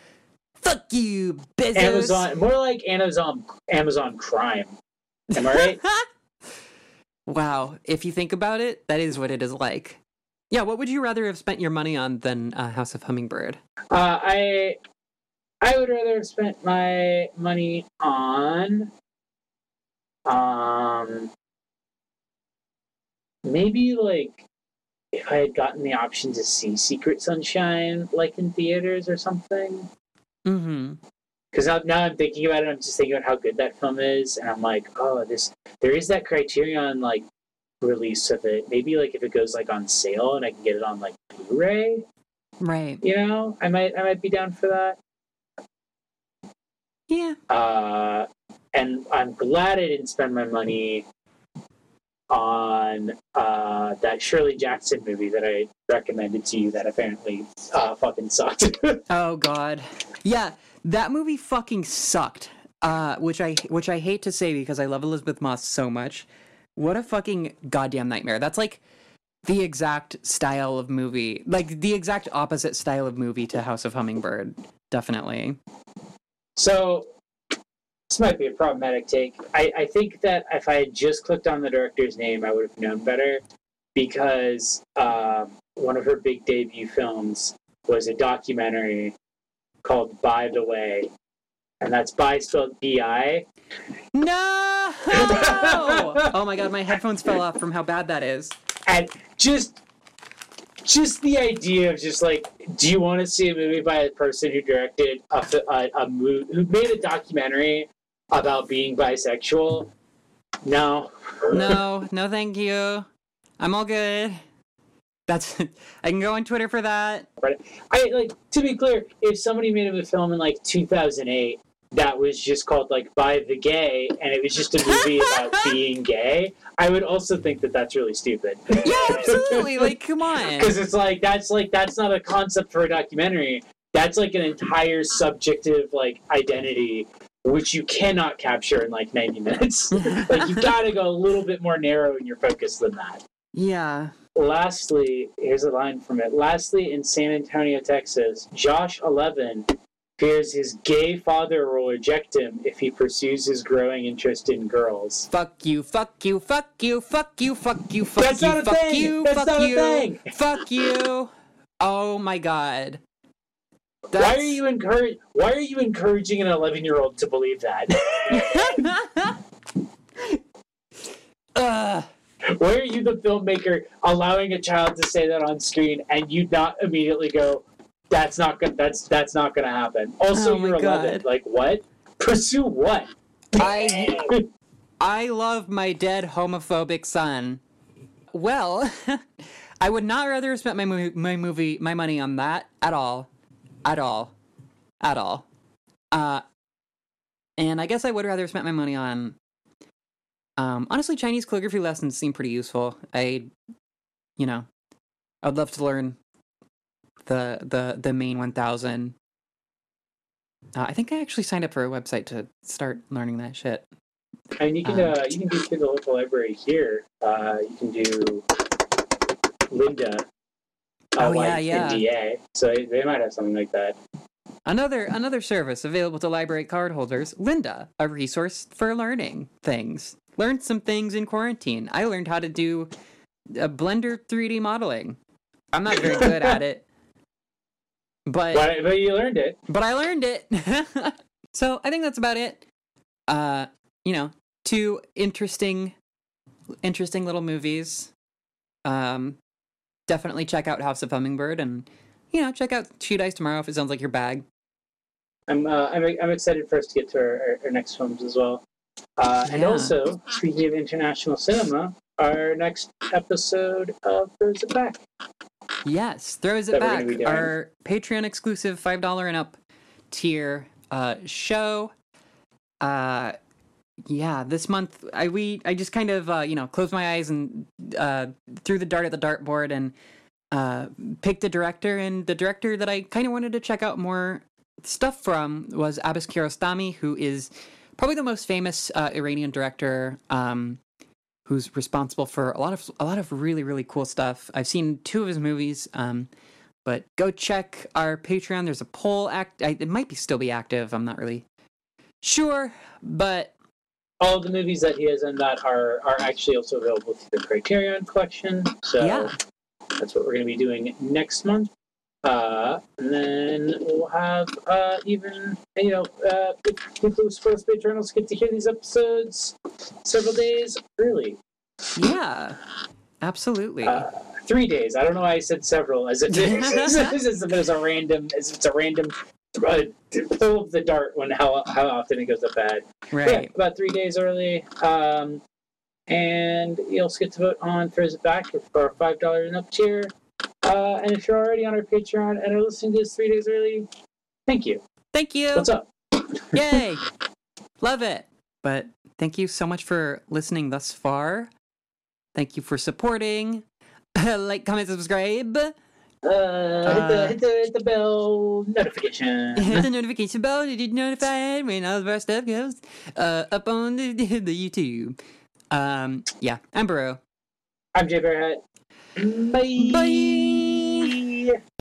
Fuck you, Bezos. Amazon, more like Amazon, Amazon crime. Am I right? wow. If you think about it, that is what it is like. Yeah. What would you rather have spent your money on than uh, House of Hummingbird? Uh, I, I would rather have spent my money on, um, maybe like if I had gotten the option to see Secret Sunshine like in theaters or something. Mm-hmm. Because now, now I'm thinking about it, I'm just thinking about how good that film is, and I'm like, oh, this there is that Criterion like release of it. Maybe like if it goes like on sale and I can get it on like Blu-ray, right? You know, I might I might be down for that. Yeah. Uh, and I'm glad I didn't spend my money on uh, that Shirley Jackson movie that I recommended to you that apparently uh, fucking sucked. oh God, yeah, that movie fucking sucked. Uh, which I which I hate to say because I love Elisabeth Moss so much. What a fucking goddamn nightmare. That's like the exact style of movie, like the exact opposite style of movie to House of Hummingbird. Definitely. So this might be a problematic take. I, I think that if I had just clicked on the director's name, I would have known better because um, one of her big debut films was a documentary called By the Way. And that's by spelled B I. No! oh my god, my headphones fell off from how bad that is. And just just the idea of just like, do you want to see a movie by a person who directed a, a, a movie, who made a documentary about being bisexual. No. no, no, thank you. I'm all good. That's I can go on Twitter for that. I like to be clear. If somebody made a film in like 2008 that was just called like "By the Gay" and it was just a movie about being gay, I would also think that that's really stupid. Yeah, absolutely. like, come on. Because it's like that's like that's not a concept for a documentary. That's like an entire subjective like identity which you cannot capture in like 90 minutes. like you got to go a little bit more narrow in your focus than that. Yeah. Lastly, here's a line from it. Lastly, in San Antonio, Texas, Josh 11 fears his gay father will reject him if he pursues his growing interest in girls. Fuck you, fuck you, fuck you, fuck you, fuck you, fuck That's you, not a fuck thing. you, That's fuck not you, a thing. fuck you. Oh my god. That's... Why are you encourage? Why are you encouraging an eleven-year-old to believe that? uh. Why are you, the filmmaker, allowing a child to say that on screen, and you not immediately go, "That's not good. That's that's not going to happen." Also, oh you're eleven. Like what? Pursue what? I I love my dead homophobic son. Well, I would not rather have spent my movie, my movie, my money on that at all, at all, at all. Uh, and I guess I would rather have spent my money on. Um, honestly, Chinese calligraphy lessons seem pretty useful. I, you know, I would love to learn the the the main one thousand. Uh, I think I actually signed up for a website to start learning that shit. And you can Um, uh, you can do through the local library here. Uh, you can do Lynda. Oh, yeah, yeah. NDA. So they- might have something like that. Another another service available to library card holders, Lynda, a resource for learning things. Learned some things in quarantine. I learned how to do a Blender 3D modeling. I'm not very good at it, but But, but you learned it. but I learned it. so I think that's about it. Uh, you know, two interesting, interesting little movies. Um, definitely check out House of Hummingbird and you know check out Shoot Ice tomorrow if it sounds like your bag. I'm uh, I'm I'm excited for us to get to our, our, next films as well. Uh, and Yeah. also, speaking of international cinema, our next episode of Throws It Back. Yes, throws it back. gonna be doing. Our Patreon exclusive five dollar and up tier uh, show. Uh, yeah, this month I we I just kind of uh, you know closed my eyes and uh, threw the dart at the dartboard and uh, picked a director. And the director that I kind of wanted to check out more stuff from was Abbas Kiarostami, who is probably the most famous uh, Iranian director. Um, who's responsible for a lot of a lot of really really cool stuff. I've seen two of his movies. Um, but go check our Patreon. There's a poll act. I, it might be still be active. I'm not really sure, but All of the movies that he has in that are are actually also available through the Criterion collection. So Yeah. that's what we're going to be doing next month. Uh, and then we'll have uh, even you know uh, people who support Space Journals get to hear these episodes several days early. yeah, absolutely. Uh, three days. I don't know why I said several, as if, as if it a random, as if it's a random uh, pull the dart when how how often it goes up bad. right. Yeah, about three days early. Um, and you'll get to vote on It Back for five dollars and up tier. Uh, and if you're already on our Patreon and are listening to this three days early, thank you. Thank you. What's up? Yay. Love it. But thank you so much for listening thus far. Thank you for supporting. like, comment, subscribe. Uh, hit, the, hit, the, hit the bell notification. Hit the notification bell to get notified when all of our stuff goes uh, up on the, the YouTube. Um, yeah, I'm Burrow. I'm Jay Bearhat. Bye. Bye.